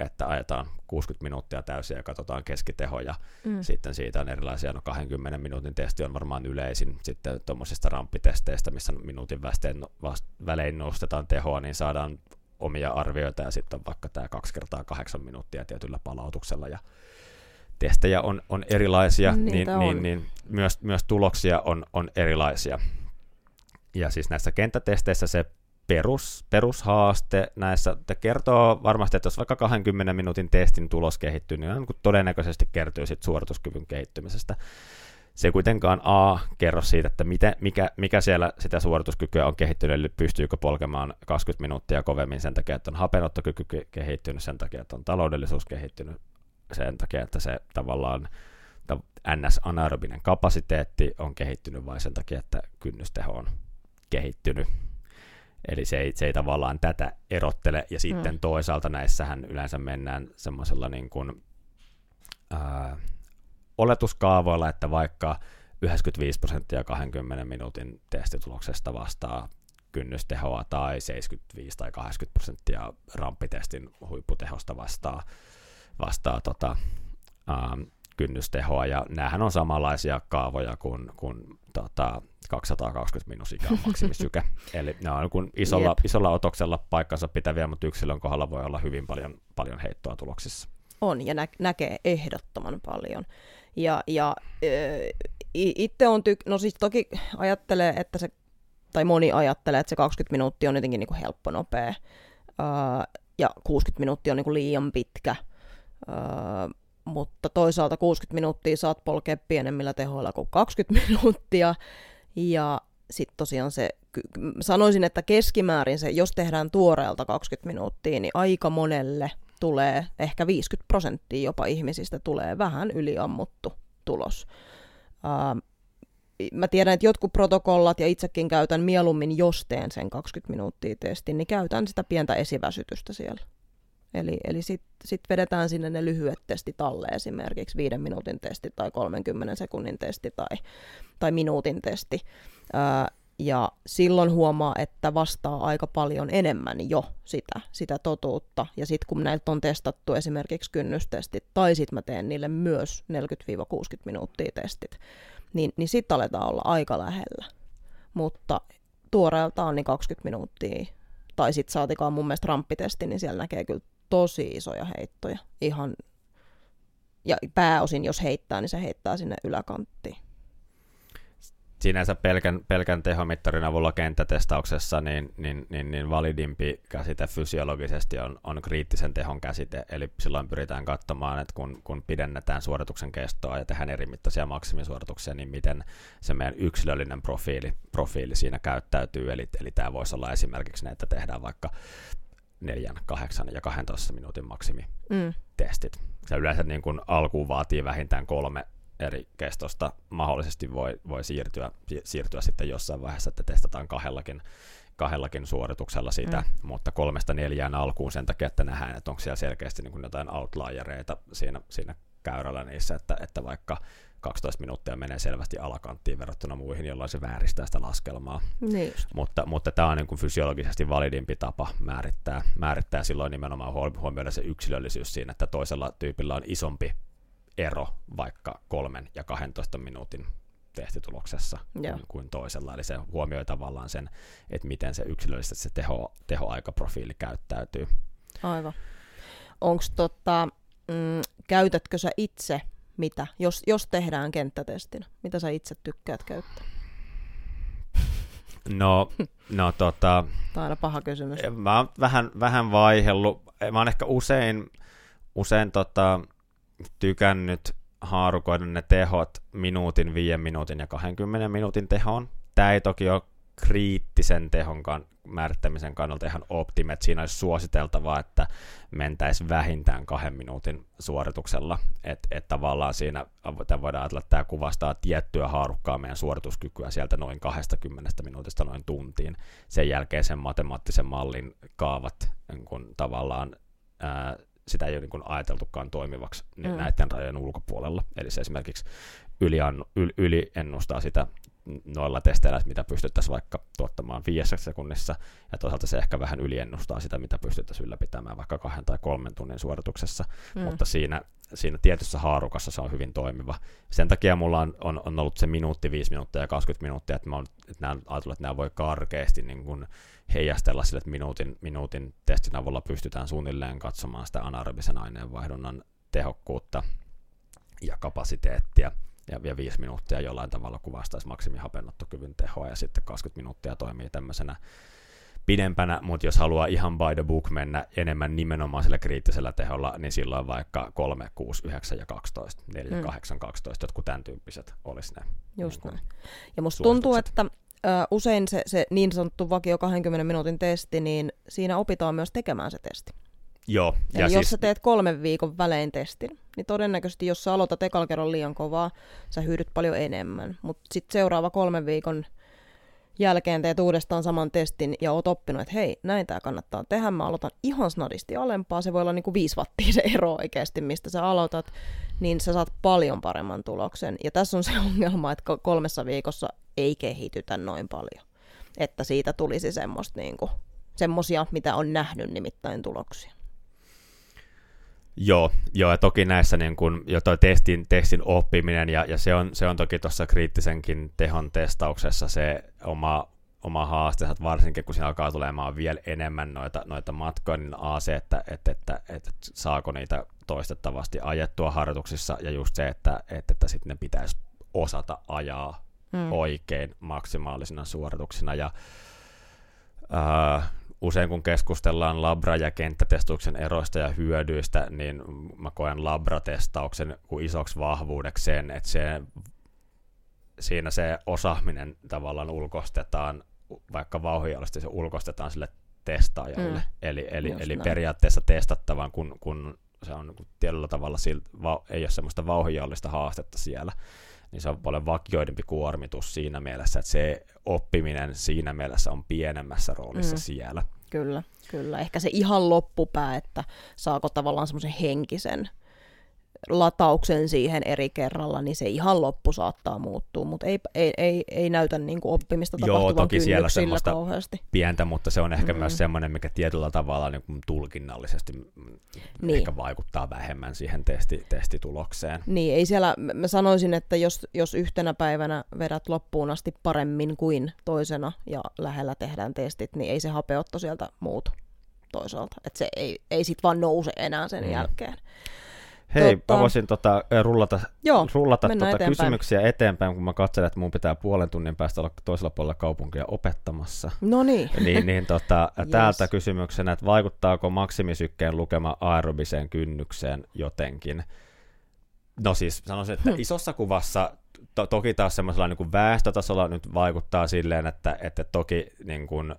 että ajetaan 60 minuuttia täysin ja katsotaan keskiteho ja mm. sitten siitä on erilaisia, no 20 minuutin testi on varmaan yleisin, sitten tuommoisista ramppitesteistä, missä minuutin västeen, vast, välein nostetaan tehoa, niin saadaan omia arvioita ja sitten on vaikka tämä kaksi kertaa kahdeksan minuuttia tietyllä palautuksella ja testejä on, on erilaisia, niin, niin, on. niin, niin myös, myös tuloksia on, on erilaisia. Ja siis näissä kenttätesteissä se perus, perushaaste näissä, että kertoo varmasti, että jos vaikka 20 minuutin testin tulos kehittyy, niin, niin todennäköisesti kertyy sit suorituskyvyn kehittymisestä. Se ei kuitenkaan A kerro siitä, että miten, mikä, mikä siellä sitä suorituskykyä on kehittynyt, eli pystyykö polkemaan 20 minuuttia kovemmin sen takia, että on hapenottokyky kehittynyt, sen takia, että on taloudellisuus kehittynyt, sen takia, että se tavallaan NS-anaerobinen kapasiteetti on kehittynyt, vai sen takia, että kynnysteho on kehittynyt Eli se ei, se ei tavallaan tätä erottele, ja sitten mm. toisaalta näissähän yleensä mennään semmoisella niin kuin, ää, oletuskaavoilla, että vaikka 95 prosenttia 20 minuutin testituloksesta vastaa kynnystehoa tai 75 tai 80 prosenttia ramppitestin huipputehosta vastaa, vastaa tota, ää, kynnystehoa, ja näähän on samanlaisia kaavoja kuin, kuin tota, 220 minus ikä on maksimisyke. <laughs> Eli ne on kun isolla, isolla otoksella paikkansa pitäviä, mutta yksilön kohdalla voi olla hyvin paljon, paljon heittoa tuloksissa. On, ja nä- näkee ehdottoman paljon. Ja, ja äh, itse on, tyk- no siis toki ajattelee, että se, tai moni ajattelee, että se 20 minuuttia on jotenkin niin kuin helppo, nopea, äh, ja 60 minuuttia on niin kuin liian pitkä. Äh, mutta toisaalta 60 minuuttia saat polkea pienemmillä tehoilla kuin 20 <laughs> minuuttia, ja sitten tosiaan se, sanoisin, että keskimäärin se, jos tehdään tuoreelta 20 minuuttia, niin aika monelle tulee, ehkä 50 prosenttia jopa ihmisistä tulee vähän yliammuttu tulos. Uh, mä tiedän, että jotkut protokollat ja itsekin käytän mieluummin, jos teen sen 20 minuuttia testin, niin käytän sitä pientä esiväsytystä siellä. Eli, eli sitten sit vedetään sinne ne lyhyet testit alle, esimerkiksi viiden minuutin testi tai 30 sekunnin testi tai, tai minuutin testi. Ää, ja silloin huomaa, että vastaa aika paljon enemmän jo sitä, sitä totuutta. Ja sitten kun näiltä on testattu esimerkiksi kynnystestit, tai sitten mä teen niille myös 40-60 minuuttia testit, niin, niin sitten aletaan olla aika lähellä. Mutta tuoreeltaan niin 20 minuuttia, tai sitten saatikaan mun mielestä ramppitesti, niin siellä näkee kyllä tosi isoja heittoja. Ihan, ja pääosin jos heittää, niin se heittää sinne yläkanttiin. Sinänsä pelkän, pelkän tehomittarin avulla kenttätestauksessa niin, niin, niin, niin validimpi käsite fysiologisesti on, on kriittisen tehon käsite, eli silloin pyritään katsomaan, että kun, kun pidennetään suorituksen kestoa ja tehdään eri mittaisia maksimisuorituksia, niin miten se meidän yksilöllinen profiili, profiili siinä käyttäytyy, eli, eli tämä voisi olla esimerkiksi että tehdään vaikka neljän, kahdeksan ja 12 minuutin maksimitestit. Mm. Se yleensä niin kuin alkuun vaatii vähintään kolme eri kestosta mahdollisesti voi, voi siirtyä, siirtyä sitten jossain vaiheessa, että testataan kahdellakin, kahdellakin suorituksella sitä, mm. mutta kolmesta neljään alkuun sen takia, että nähdään, että onko siellä selkeästi niin kuin jotain outliereita siinä, siinä käyrällä niissä, että, että vaikka 12 minuuttia menee selvästi alakanttiin verrattuna muihin, jolloin se vääristää sitä laskelmaa. Niin mutta, mutta tämä on niin kuin fysiologisesti validimpi tapa määrittää, määrittää silloin nimenomaan huomioida se yksilöllisyys siinä, että toisella tyypillä on isompi ero vaikka kolmen ja 12 minuutin testituloksessa kuin, kuin toisella. Eli se huomioi tavallaan sen, että miten se yksilöllisesti se teho, tehoaikaprofiili käyttäytyy. Aivan. Onko tota, mm, käytätkö sä itse mitä, jos, jos tehdään kenttätestin, mitä sä itse tykkäät käyttää? <laughs> No, no tota... Tämä on aina paha kysymys. Mä oon vähän, vähän vaihellut. Mä oon ehkä usein, usein tota, tykännyt haarukoida ne tehot minuutin, viiden minuutin ja 20 minuutin tehoon. Tämä ei toki ole kriittisen tehon kan- määrittämisen kannalta ihan optime, että siinä olisi suositeltavaa, että mentäisiin vähintään kahden minuutin suorituksella. Että et tavallaan siinä voidaan ajatella, että tämä kuvastaa tiettyä haarukkaa meidän suorituskykyä sieltä noin 20 minuutista noin tuntiin. Sen jälkeen sen matemaattisen mallin kaavat niin kun tavallaan ää, sitä ei ole niin kuin ajateltukaan toimivaksi mm. näiden rajojen ulkopuolella. Eli se esimerkiksi yliannu, yl, yliennustaa sitä noilla testeillä, mitä pystyttäisiin vaikka tuottamaan viidessä sekunnissa, ja toisaalta se ehkä vähän yliennustaa sitä, mitä pystyttäisiin ylläpitämään vaikka kahden tai kolmen tunnin suorituksessa, mm. mutta siinä, siinä tietyssä haarukassa se on hyvin toimiva. Sen takia mulla on, on, on ollut se minuutti, viisi minuuttia ja 20 minuuttia, että mä oon että nämä, ajatellut, että nämä voi karkeasti niin kuin heijastella sille, että minuutin, minuutin testin avulla pystytään suunnilleen katsomaan sitä anaerobisen aineenvaihdunnan tehokkuutta ja kapasiteettia ja vielä viisi minuuttia jollain tavalla kuvastaisi maksimihapennottokyvyn tehoa ja sitten 20 minuuttia toimii tämmöisenä pidempänä, mutta jos haluaa ihan by the book mennä enemmän nimenomaan sillä kriittisellä teholla, niin silloin vaikka 3, 6, 9 ja 12, 4, mm. 8, 12, jotkut tämän tyyppiset olisi ne. Just niin näin. Ja musta tuntuu, että ö, usein se, se niin sanottu vakio 20 minuutin testi, niin siinä opitaan myös tekemään se testi. Joo. Eli ja jos siis... sä teet kolmen viikon välein testin, niin todennäköisesti jos sä aloitat ekalla kerran liian kovaa, sä hyödyt paljon enemmän. Mutta sitten seuraava kolmen viikon jälkeen teet uudestaan saman testin ja oot oppinut, että hei, näin tämä kannattaa tehdä. Mä aloitan ihan snadisti alempaa. Se voi olla niinku 5 wattia se ero oikeasti, mistä sä aloitat. Niin sä saat paljon paremman tuloksen. Ja tässä on se <laughs> ongelma, että kolmessa viikossa ei kehitytä noin paljon. Että siitä tulisi semmoista niinku, semmosia, mitä on nähnyt nimittäin tuloksia. Joo, joo, ja toki näissä niin kun, jo toi testin, testin oppiminen, ja, ja se, on, se on toki tuossa kriittisenkin tehon testauksessa se oma, oma haaste, että varsinkin kun siinä alkaa tulemaan vielä enemmän noita, noita matkoja, niin A se, että, että, että, että, että saako niitä toistettavasti ajettua harjoituksissa, ja just se, että, että, että sitten ne pitäisi osata ajaa mm. oikein maksimaalisina suorituksina, ja äh, usein kun keskustellaan labra- ja kenttätestauksen eroista ja hyödyistä, niin mä koen labratestauksen kuin isoksi vahvuudeksi sen, että se, siinä se osaaminen tavallaan ulkostetaan, vaikka vauhdiallisesti se ulkostetaan sille testaajalle. Mm. Eli, eli, eli periaatteessa testattavan, kun, kun se on tietyllä tavalla, siltä, ei ole semmoista vauhijallista haastetta siellä, niin se on paljon vakioidempi kuormitus siinä mielessä, että se oppiminen siinä mielessä on pienemmässä roolissa mm. siellä. Kyllä, kyllä. Ehkä se ihan loppupää, että saako tavallaan semmoisen henkisen latauksen siihen eri kerralla, niin se ihan loppu saattaa muuttua, mutta ei, ei, ei, ei näytä niin kuin oppimista tapahtuvan Joo, toki siellä semmoista kauheasti. pientä, mutta se on ehkä mm. myös semmoinen, mikä tietyllä tavalla niin kuin tulkinnallisesti niin. ehkä vaikuttaa vähemmän siihen testi, testitulokseen. Niin, ei siellä, mä sanoisin, että jos, jos yhtenä päivänä vedät loppuun asti paremmin kuin toisena ja lähellä tehdään testit, niin ei se hapeutto sieltä muutu toisaalta. Että se ei, ei sit vaan nouse enää sen mm. jälkeen. Hei, tota... mä voisin tota, rullata, Joo, rullata tota eteenpäin. kysymyksiä eteenpäin, kun mä katselen, että mun pitää puolen tunnin päästä olla toisella puolella kaupunkia opettamassa. No niin. <laughs> niin, niin tota, <laughs> yes. täältä kysymyksenä, että vaikuttaako maksimisykkeen lukema aerobiseen kynnykseen jotenkin? No siis sanoisin, että hmm. isossa kuvassa to- toki taas semmoisella niin väestötasolla nyt vaikuttaa silleen, että, että toki niin kuin,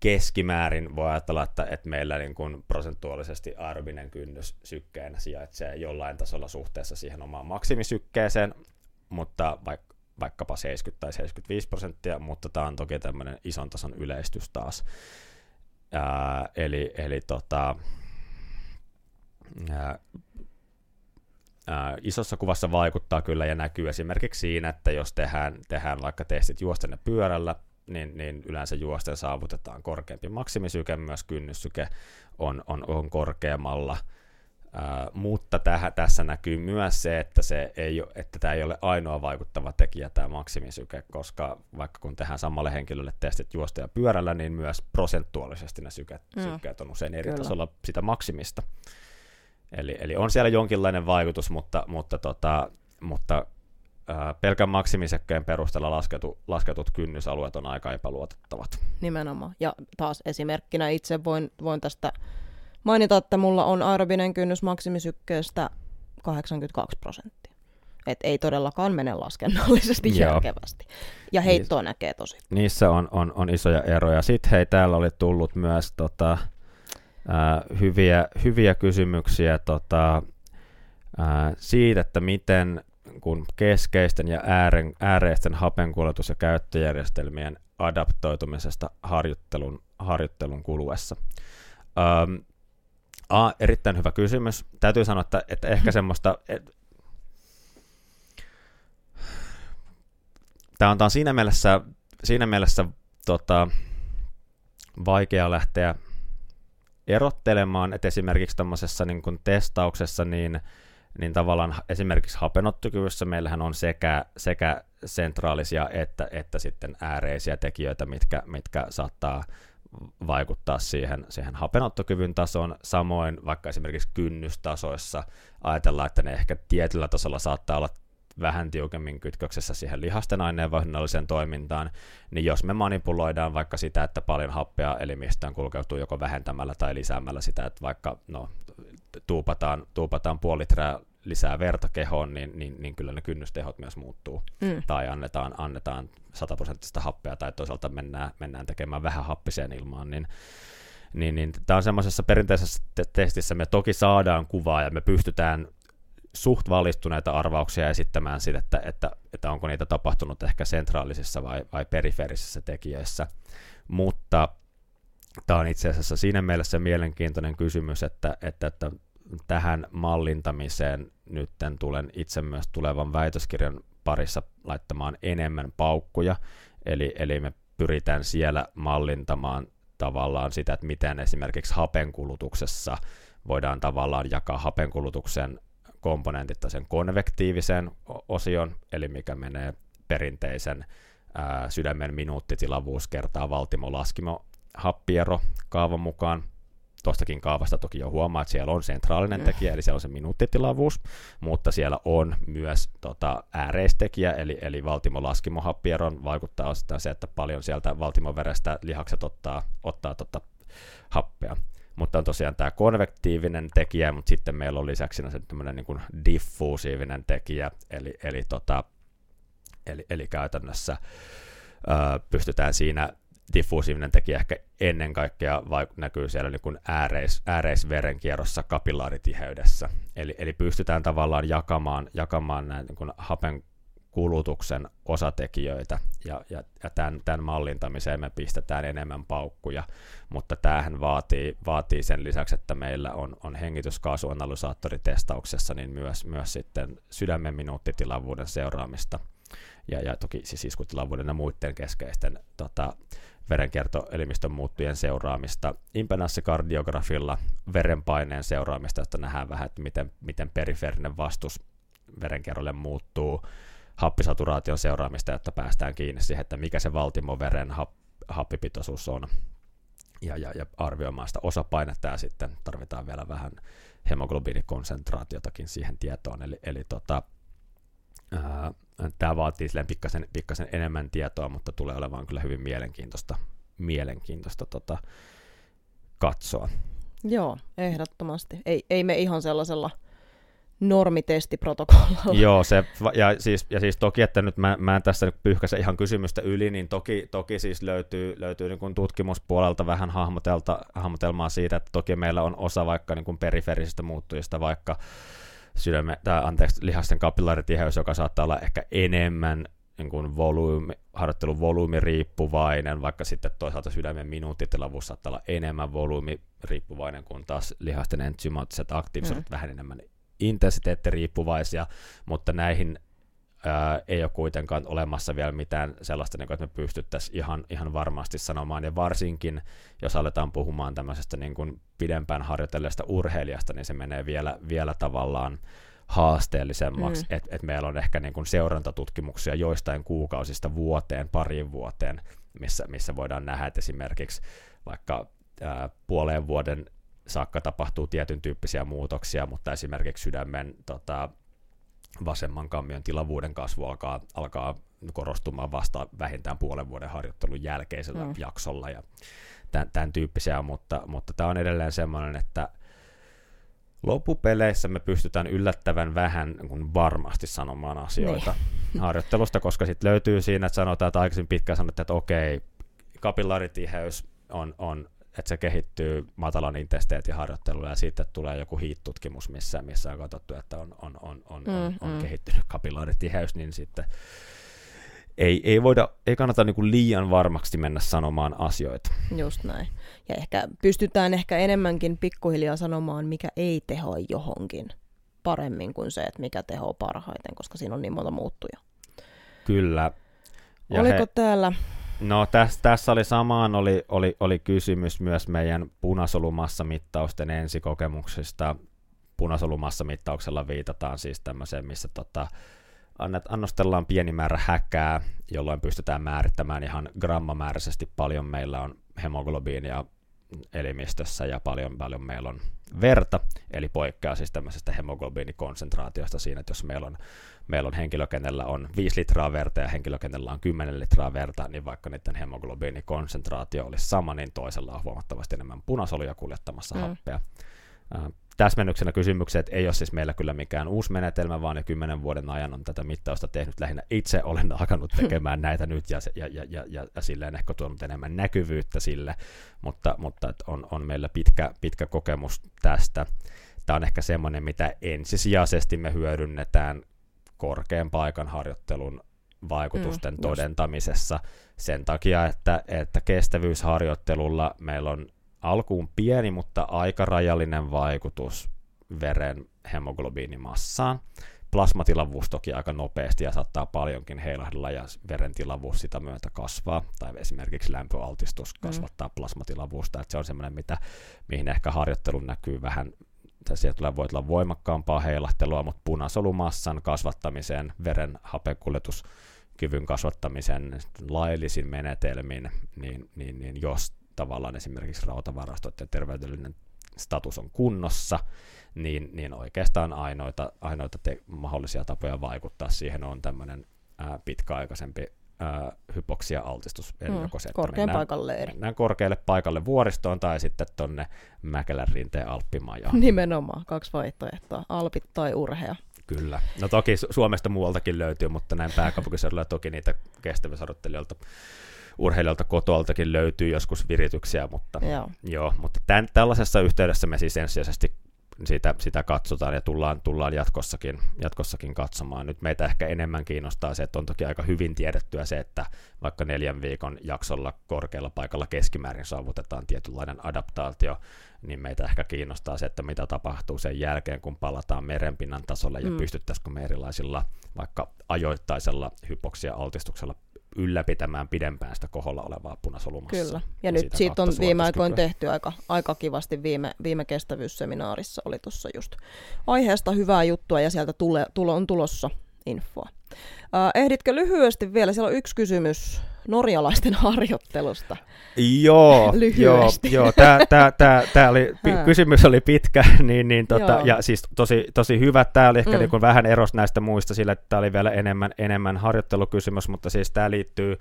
keskimäärin voi ajatella, että, että meillä niin kuin prosentuaalisesti aerobinen kynnys sykkeenä sijaitsee jollain tasolla suhteessa siihen omaan maksimisykkeeseen, mutta vaikka vaikkapa 70 tai 75 prosenttia, mutta tämä on toki tämmöinen ison tason yleistys taas. Ää, eli eli tota, ää, ää, isossa kuvassa vaikuttaa kyllä ja näkyy esimerkiksi siinä, että jos tehdään, tehdään vaikka testit juosten pyörällä, niin, niin yleensä juosten saavutetaan korkeampi maksimisyke, myös kynnyssyke on, on, on korkeammalla. Uh, mutta täh, tässä näkyy myös se, että, se ei että tämä ei ole ainoa vaikuttava tekijä tämä maksimisyke, koska vaikka kun tehdään samalle henkilölle testit juosta ja pyörällä, niin myös prosentuaalisesti ne syke, mm. sykkeet on usein eri Kyllä. tasolla sitä maksimista. Eli, eli on siellä jonkinlainen vaikutus, mutta, mutta, tota, mutta pelkän maksimisekkeen perusteella lasketu, lasketut kynnysalueet on aika epäluotettavat. Nimenomaan. Ja taas esimerkkinä itse voin, voin tästä mainita, että mulla on aerobinen kynnys maksimisykkeestä 82 prosenttia. Et ei todellakaan mene laskennallisesti Joo. järkevästi. Ja heittoa Niis, näkee tosi. Niissä on, on, on isoja eroja. Sitten hei, täällä oli tullut myös tota, ää, hyviä, hyviä kysymyksiä tota, ää, siitä, että miten kun keskeisten ja äären, ääreisten hapenkuljetus- ja käyttöjärjestelmien adaptoitumisesta harjoittelun, harjoittelun kuluessa. Um, A, erittäin hyvä kysymys. Täytyy sanoa, että, että ehkä <laughs> semmoista... Et, tämä on, tämä on siinä mielessä, siinä mielessä tota, vaikea lähteä erottelemaan, että esimerkiksi tämmöisessä niin testauksessa niin niin tavallaan esimerkiksi hapenottokyvyssä meillähän on sekä, sekä sentraalisia että, että sitten ääreisiä tekijöitä, mitkä, mitkä saattaa vaikuttaa siihen, siihen hapenottokyvyn tasoon. Samoin vaikka esimerkiksi kynnystasoissa ajatellaan, että ne ehkä tietyllä tasolla saattaa olla vähän tiukemmin kytköksessä siihen lihasten aineenvaihdonnalliseen toimintaan, niin jos me manipuloidaan vaikka sitä, että paljon happea elimistään kulkeutuu joko vähentämällä tai lisäämällä sitä, että vaikka no, tuupataan, tuupataan puoli litraa lisää verta kehoon, niin, niin, niin kyllä ne kynnystehot myös muuttuu. Mm. Tai annetaan, annetaan sataprosenttista happea tai toisaalta mennään, mennään tekemään vähän happiseen ilmaan, niin, niin, niin tämä on semmoisessa perinteisessä te- testissä me toki saadaan kuvaa ja me pystytään suht valistuneita arvauksia esittämään siitä, että, että, että onko niitä tapahtunut ehkä sentraalisissa vai, vai periferisissä tekijöissä, mutta tämä on itse asiassa siinä mielessä mielenkiintoinen kysymys, että, että, että tähän mallintamiseen nyt tulen itse myös tulevan väitöskirjan parissa laittamaan enemmän paukkuja, eli, eli me pyritään siellä mallintamaan tavallaan sitä, että miten esimerkiksi hapenkulutuksessa voidaan tavallaan jakaa hapenkulutuksen komponentit sen konvektiivisen osion, eli mikä menee perinteisen ää, sydämen minuuttitilavuus kertaa valtimo-laskimo happiero kaavan mukaan, tuostakin kaavasta toki jo huomaa, että siellä on sentraalinen mm. tekijä, eli siellä on se minuuttitilavuus, mutta siellä on myös tota, ääreistekijä, eli, eli valtimolaskimohappieron vaikuttaa osittain se, että paljon sieltä valtimoverestä lihakset ottaa, ottaa tota, happea. Mutta on tosiaan tämä konvektiivinen tekijä, mutta sitten meillä on lisäksi se tämmöinen niin diffuusiivinen tekijä, eli, eli, tota, eli, eli käytännössä ö, pystytään siinä diffuusiivinen tekijä ehkä ennen kaikkea vaik- näkyy siellä niin kuin ääreis, ääreisverenkierrossa kapillaarittiheydessä. Eli, eli pystytään tavallaan jakamaan, jakamaan näin niin kuin hapen kulutuksen osatekijöitä, ja, ja, ja tämän, tämän mallintamiseen me pistetään enemmän paukkuja, mutta tämähän vaatii, vaatii sen lisäksi, että meillä on, on hengityskaasuanalysaattoritestauksessa niin myös, myös sitten sydämen minuuttitilavuuden seuraamista, ja, ja toki siis iskutilavuuden ja muiden keskeisten tota, verenkiertoelimistön muuttujen seuraamista, impedance-kardiografilla verenpaineen seuraamista, jotta nähdään vähän, että miten, miten periferinen vastus verenkierrolle muuttuu, happisaturaation seuraamista, jotta päästään kiinni siihen, että mikä se valtimoveren hap, happipitoisuus on, ja, ja, ja arvioimaan sitä osapainetta, ja sitten tarvitaan vielä vähän hemoglobiinikonsentraatiotakin siihen tietoon, eli, eli tota, Tämä vaatii pikkasen, pikkasen enemmän tietoa, mutta tulee olemaan kyllä hyvin mielenkiintoista, mielenkiintoista tota, katsoa. Joo, ehdottomasti. Ei, ei me ihan sellaisella normitestiprotokollalla. Joo, se, ja, siis, ja siis toki, että nyt mä, mä en tässä nyt pyyhkäse ihan kysymystä yli, niin toki, toki siis löytyy, löytyy niin kuin tutkimuspuolelta vähän hahmotelta, hahmotelmaa siitä, että toki meillä on osa vaikka niin kuin periferisistä muuttujista, vaikka sydäme, tai anteeksi, lihasten kapillaritiheys, joka saattaa olla ehkä enemmän niin kuin volyymi, harjoittelun volyymi riippuvainen, vaikka sitten toisaalta sydämen minuuttitilavuus saattaa olla enemmän volyymi riippuvainen, kun taas lihasten entsymaattiset aktiivisuudet mm. vähän enemmän intensiteettiriippuvaisia, mutta näihin ää, ei ole kuitenkaan olemassa vielä mitään sellaista, niin kuin, että me pystyttäisiin ihan, ihan varmasti sanomaan, ja varsinkin jos aletaan puhumaan tämmöisestä niin kuin pidempään harjoitelleesta urheilijasta, niin se menee vielä, vielä tavallaan haasteellisemmaksi, mm. että et meillä on ehkä niin kuin seurantatutkimuksia joistain kuukausista vuoteen, parin vuoteen, missä, missä voidaan nähdä, että esimerkiksi vaikka ää, puoleen vuoden saakka tapahtuu tietyn tyyppisiä muutoksia, mutta esimerkiksi sydämen tota, vasemman kammion tilavuuden kasvu alkaa, alkaa korostumaan vasta vähintään puolen vuoden harjoittelun jälkeisellä mm. jaksolla ja tämän, tämän tyyppisiä, mutta, mutta tämä on edelleen semmoinen, että loppupeleissä me pystytään yllättävän vähän niin varmasti sanomaan asioita niin. <laughs> harjoittelusta, koska sitten löytyy siinä, että sanotaan, että aikaisemmin pitkään sanottiin, että okei, kapillaritiheys on, on että se kehittyy matalan intensiteetin harjoittelulla ja siitä tulee joku hiittutkimus, missä, missä on katsottu, että on, on, on, on, mm, on, on mm. kehittynyt kapillaritiheys, niin sitten ei, ei, voida, ei kannata niin kuin liian varmaksi mennä sanomaan asioita. Just näin. Ja ehkä pystytään ehkä enemmänkin pikkuhiljaa sanomaan, mikä ei tehoa johonkin paremmin kuin se, että mikä tehoa parhaiten, koska siinä on niin monta muuttuja. Kyllä. Ja Oliko he... täällä No tässä, tässä oli samaan oli, oli, oli kysymys myös meidän punasolumassamittausten ensikokemuksista. Punasolumassamittauksella viitataan siis tämmöiseen, missä tota, annet, annostellaan pieni määrä häkää, jolloin pystytään määrittämään ihan grammamääräisesti paljon meillä on hemoglobiinia elimistössä ja paljon, paljon meillä on verta, eli poikkeaa siis tämmöisestä hemoglobiinikonsentraatiosta siinä, että jos meillä on, meillä on henkilö, kenellä on 5 litraa verta ja henkilö, kenellä on 10 litraa verta, niin vaikka niiden hemoglobiinikonsentraatio olisi sama, niin toisella on huomattavasti enemmän punasoluja kuljettamassa mm. happea täsmennyksenä kysymykseen, että ei ole siis meillä kyllä mikään uusi menetelmä, vaan jo kymmenen vuoden ajan on tätä mittausta tehnyt. Lähinnä itse olen <laughs> alkanut <laughs> tekemään näitä nyt ja, ja, ja, ja, ja, ja silleen ehkä tuonut enemmän näkyvyyttä sille, mutta, mutta on, on meillä pitkä, pitkä kokemus tästä. Tämä on ehkä semmoinen, mitä ensisijaisesti me hyödynnetään korkean paikan harjoittelun vaikutusten mm, todentamisessa sen takia, että, että kestävyysharjoittelulla meillä on alkuun pieni, mutta aika rajallinen vaikutus veren hemoglobiinimassaan. Plasmatilavuus toki aika nopeasti ja saattaa paljonkin heilahdella ja veren tilavuus sitä myötä kasvaa. Tai esimerkiksi lämpöaltistus mm. kasvattaa mm. plasmatilavuusta. Että se on semmoinen, mitä, mihin ehkä harjoittelu näkyy vähän siellä tulee, voi olla voimakkaampaa heilahtelua, mutta punasolumassan kasvattamiseen, veren hapekuljetuskyvyn kasvattamisen laillisin menetelmin, niin, niin, niin jos tavallaan esimerkiksi rautavarastoiden terveydellinen status on kunnossa, niin, niin oikeastaan ainoita, ainoita te, mahdollisia tapoja vaikuttaa siihen on tämmöinen ää, pitkäaikaisempi ää, hypoksia-altistus. Eli mm, joko se, korkean mennään, paikalle Mennään korkealle paikalle vuoristoon tai sitten tuonne Mäkelän rinteen Alppimajaan. <laughs> Nimenomaan, kaksi vaihtoehtoa, Alpit tai urhea. Kyllä. No toki Suomesta muualtakin löytyy, mutta näin pääkaupunkiseudulla toki niitä kestävyysharjoittelijoilta urheilijoilta kotoaltakin löytyy joskus virityksiä, mutta, Joo. joo, mutta tämän, tällaisessa yhteydessä me siis ensisijaisesti sitä, sitä katsotaan ja tullaan, tullaan jatkossakin, jatkossakin katsomaan. Nyt meitä ehkä enemmän kiinnostaa se, että on toki aika hyvin tiedettyä se, että vaikka neljän viikon jaksolla korkealla paikalla keskimäärin saavutetaan tietynlainen adaptaatio, niin meitä ehkä kiinnostaa se, että mitä tapahtuu sen jälkeen, kun palataan merenpinnan tasolle ja mm. pystyttäisikö me erilaisilla vaikka ajoittaisella hypoksia-altistuksella ylläpitämään pidempään sitä koholla olevaa punasolumassa. Kyllä, ja, ja nyt siitä on viime aikoina tehty aika, aika kivasti. Viime, viime kestävyysseminaarissa oli tuossa just aiheesta hyvää juttua ja sieltä tule, tulo, on tulossa infoa. Äh, ehditkö lyhyesti vielä, siellä on yksi kysymys norjalaisten harjoittelusta. Joo, <laughs> joo, joo. Tää, tää, tää, tää oli, kysymys oli pitkä, <laughs> niin, niin tota, ja siis tosi, tosi hyvä. Tämä oli ehkä mm. niin vähän eros näistä muista sillä, että tämä oli vielä enemmän, enemmän harjoittelukysymys, mutta siis tämä liittyy,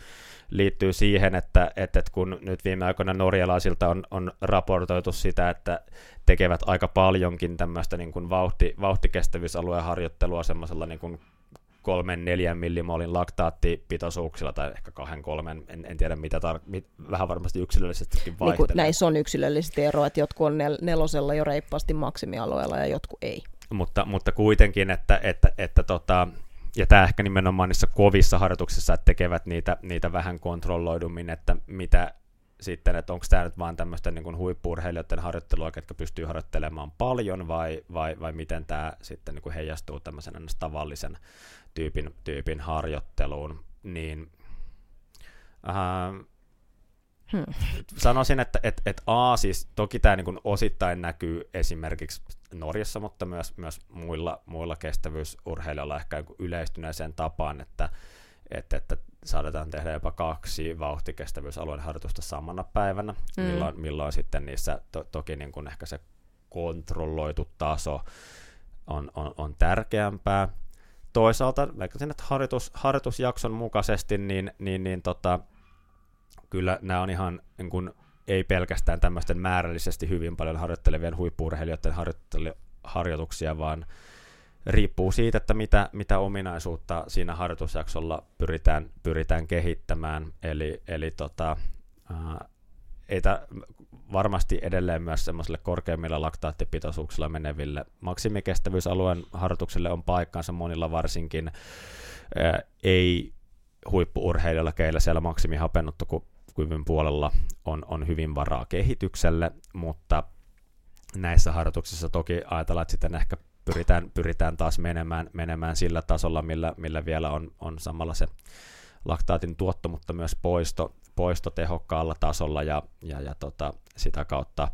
liittyy siihen, että, että, että kun nyt viime aikoina norjalaisilta on, on raportoitu sitä, että tekevät aika paljonkin tämmöistä niin kuin vauhti, vauhtikestävyysalueen harjoittelua semmoisella niin kuin kolmen, neljän millimolin laktaattipitoisuuksilla tai ehkä kahden, kolmen, en, en tiedä mitä, tar- mit, vähän varmasti yksilöllisestikin vaihtelee. Niin näissä on yksilöllisesti eroa, että jotkut on nel- nelosella jo reippaasti maksimialueella ja jotkut ei. Mutta, mutta kuitenkin, että, että, että tota, ja tämä ehkä nimenomaan niissä kovissa harjoituksissa, että tekevät niitä, niitä vähän kontrolloidummin, että mitä sitten, että onko tämä nyt vaan tämmöisten niin huippuurheilijoiden harjoittelua, ketkä pystyy harjoittelemaan paljon, vai, vai, vai miten tämä sitten niin kuin heijastuu tämmöisen tavallisen tyypin, tyypin harjoitteluun, niin äh, Hmm. Sanoisin, että et, et A, siis toki tämä niin osittain näkyy esimerkiksi Norjassa, mutta myös, myös muilla, muilla kestävyysurheilijoilla ehkä niin yleistyneeseen tapaan, että, että, että saadaan tehdä jopa kaksi vauhtikestävyysalueen harjoitusta samana päivänä, mm. milloin, milloin sitten niissä to, toki niin kuin ehkä se kontrolloitu taso on, on, on tärkeämpää. Toisaalta, vaikka sinne harjoitus, harjoitusjakson mukaisesti, niin, niin, niin tota, kyllä nämä on ihan niin kuin, ei pelkästään tämmöisten määrällisesti hyvin paljon harjoittelevien huippuurheilijoiden harjoituksia, vaan riippuu siitä, että mitä, mitä ominaisuutta siinä harjoitusjaksolla pyritään, pyritään kehittämään. Eli, eli tota, ää, ei ta, varmasti edelleen myös semmoiselle korkeimmilla laktaattipitoisuuksilla meneville maksimikestävyysalueen harjoituksille on paikkaansa monilla varsinkin ää, ei huippuurheilijoilla, keillä siellä maksimihapennuttokyvyn puolella on, on hyvin varaa kehitykselle, mutta näissä harjoituksissa toki ajatellaan, että sitten ehkä pyritään, pyritään taas menemään, menemään sillä tasolla, millä, millä vielä on, on samalla se laktaatin tuotto, mutta myös poisto, poisto tehokkaalla tasolla ja, ja, ja tota, sitä kautta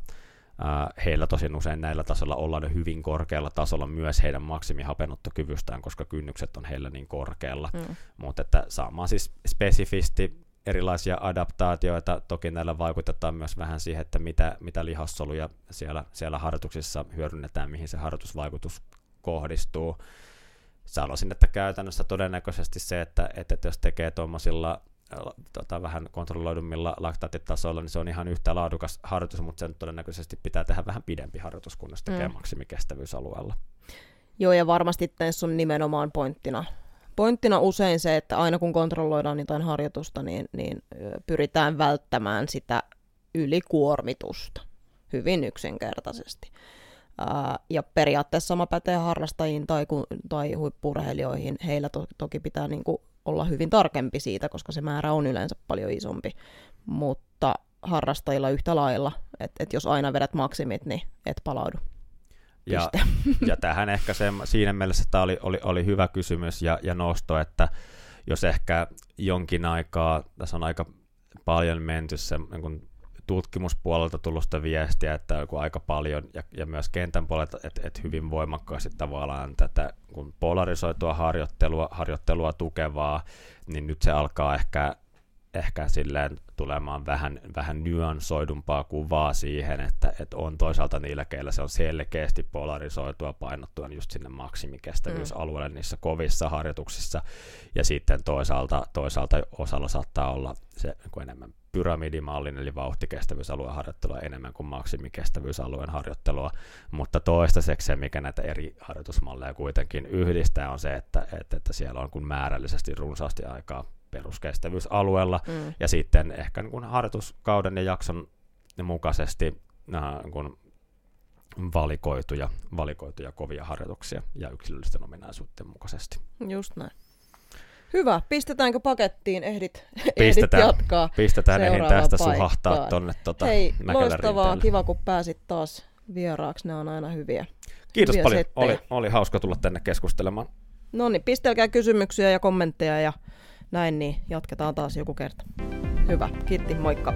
heillä tosin usein näillä tasolla ollaan hyvin korkealla tasolla myös heidän maksimihapenottokyvystään, koska kynnykset on heillä niin korkealla, mm. mutta että saamaan siis spesifisti erilaisia adaptaatioita. Toki näillä vaikutetaan myös vähän siihen, että mitä, mitä lihassoluja siellä, siellä harjoituksissa hyödynnetään, mihin se harjoitusvaikutus kohdistuu. Sanoisin, että käytännössä todennäköisesti se, että, että jos tekee tuommoisilla tota, vähän kontrolloidummilla laktaattitasoilla, niin se on ihan yhtä laadukas harjoitus, mutta sen todennäköisesti pitää tehdä vähän pidempi harjoitus, kun se tekee mm. maksimikestävyysalueella. Joo, ja varmasti tässä on nimenomaan pointtina pointtina usein se, että aina kun kontrolloidaan jotain harjoitusta, niin, niin pyritään välttämään sitä ylikuormitusta hyvin yksinkertaisesti. Ää, ja periaatteessa sama pätee harrastajiin tai, tai huippurheilijoihin. Heillä to, toki pitää niin kuin, olla hyvin tarkempi siitä, koska se määrä on yleensä paljon isompi. Mutta harrastajilla yhtä lailla, että et jos aina vedät maksimit, niin et palaudu. Ja, <laughs> ja <laughs> tähän ehkä se, siinä mielessä tämä oli, oli, oli hyvä kysymys ja, ja nosto, että jos ehkä jonkin aikaa, tässä on aika paljon menty se niin tutkimuspuolelta tullusta viestiä, että joku aika paljon, ja, ja myös kentän puolelta, että, että hyvin voimakkaasti tavallaan tätä kun polarisoitua harjoittelua, harjoittelua tukevaa, niin nyt se alkaa ehkä ehkä silleen tulemaan vähän, vähän nyansoidumpaa kuvaa siihen, että, että on toisaalta niillä, keillä se on selkeästi polarisoitua painottua just sinne maksimikestävyysalueelle mm. niissä kovissa harjoituksissa, ja sitten toisaalta, toisaalta osalla saattaa olla se niin enemmän pyramidimallin eli vauhtikestävyysalueen harjoittelua enemmän kuin maksimikestävyysalueen harjoittelua, mutta toistaiseksi se, mikä näitä eri harjoitusmalleja kuitenkin yhdistää, on se, että, että, että siellä on kun määrällisesti runsaasti aikaa peruskestävyysalueella, mm. ja sitten ehkä niin kuin harjoituskauden ja jakson mukaisesti äh, niin kuin valikoituja, valikoituja kovia harjoituksia ja yksilöllisten ominaisuuden mukaisesti. Just näin. Hyvä. Pistetäänkö pakettiin? Ehdit, pistetään, ehdit jatkaa Pistetään ehdin tästä paikkaan. suhahtaa tuonne tota Hei, loistavaa. Rinteelle. Kiva, kun pääsit taas vieraaksi. Ne on aina hyviä. Kiitos hyviä paljon. Oli, oli hauska tulla tänne keskustelemaan. No niin, pistelkää kysymyksiä ja kommentteja ja näin, niin jatketaan taas joku kerta. Hyvä. Kiitti, moikka.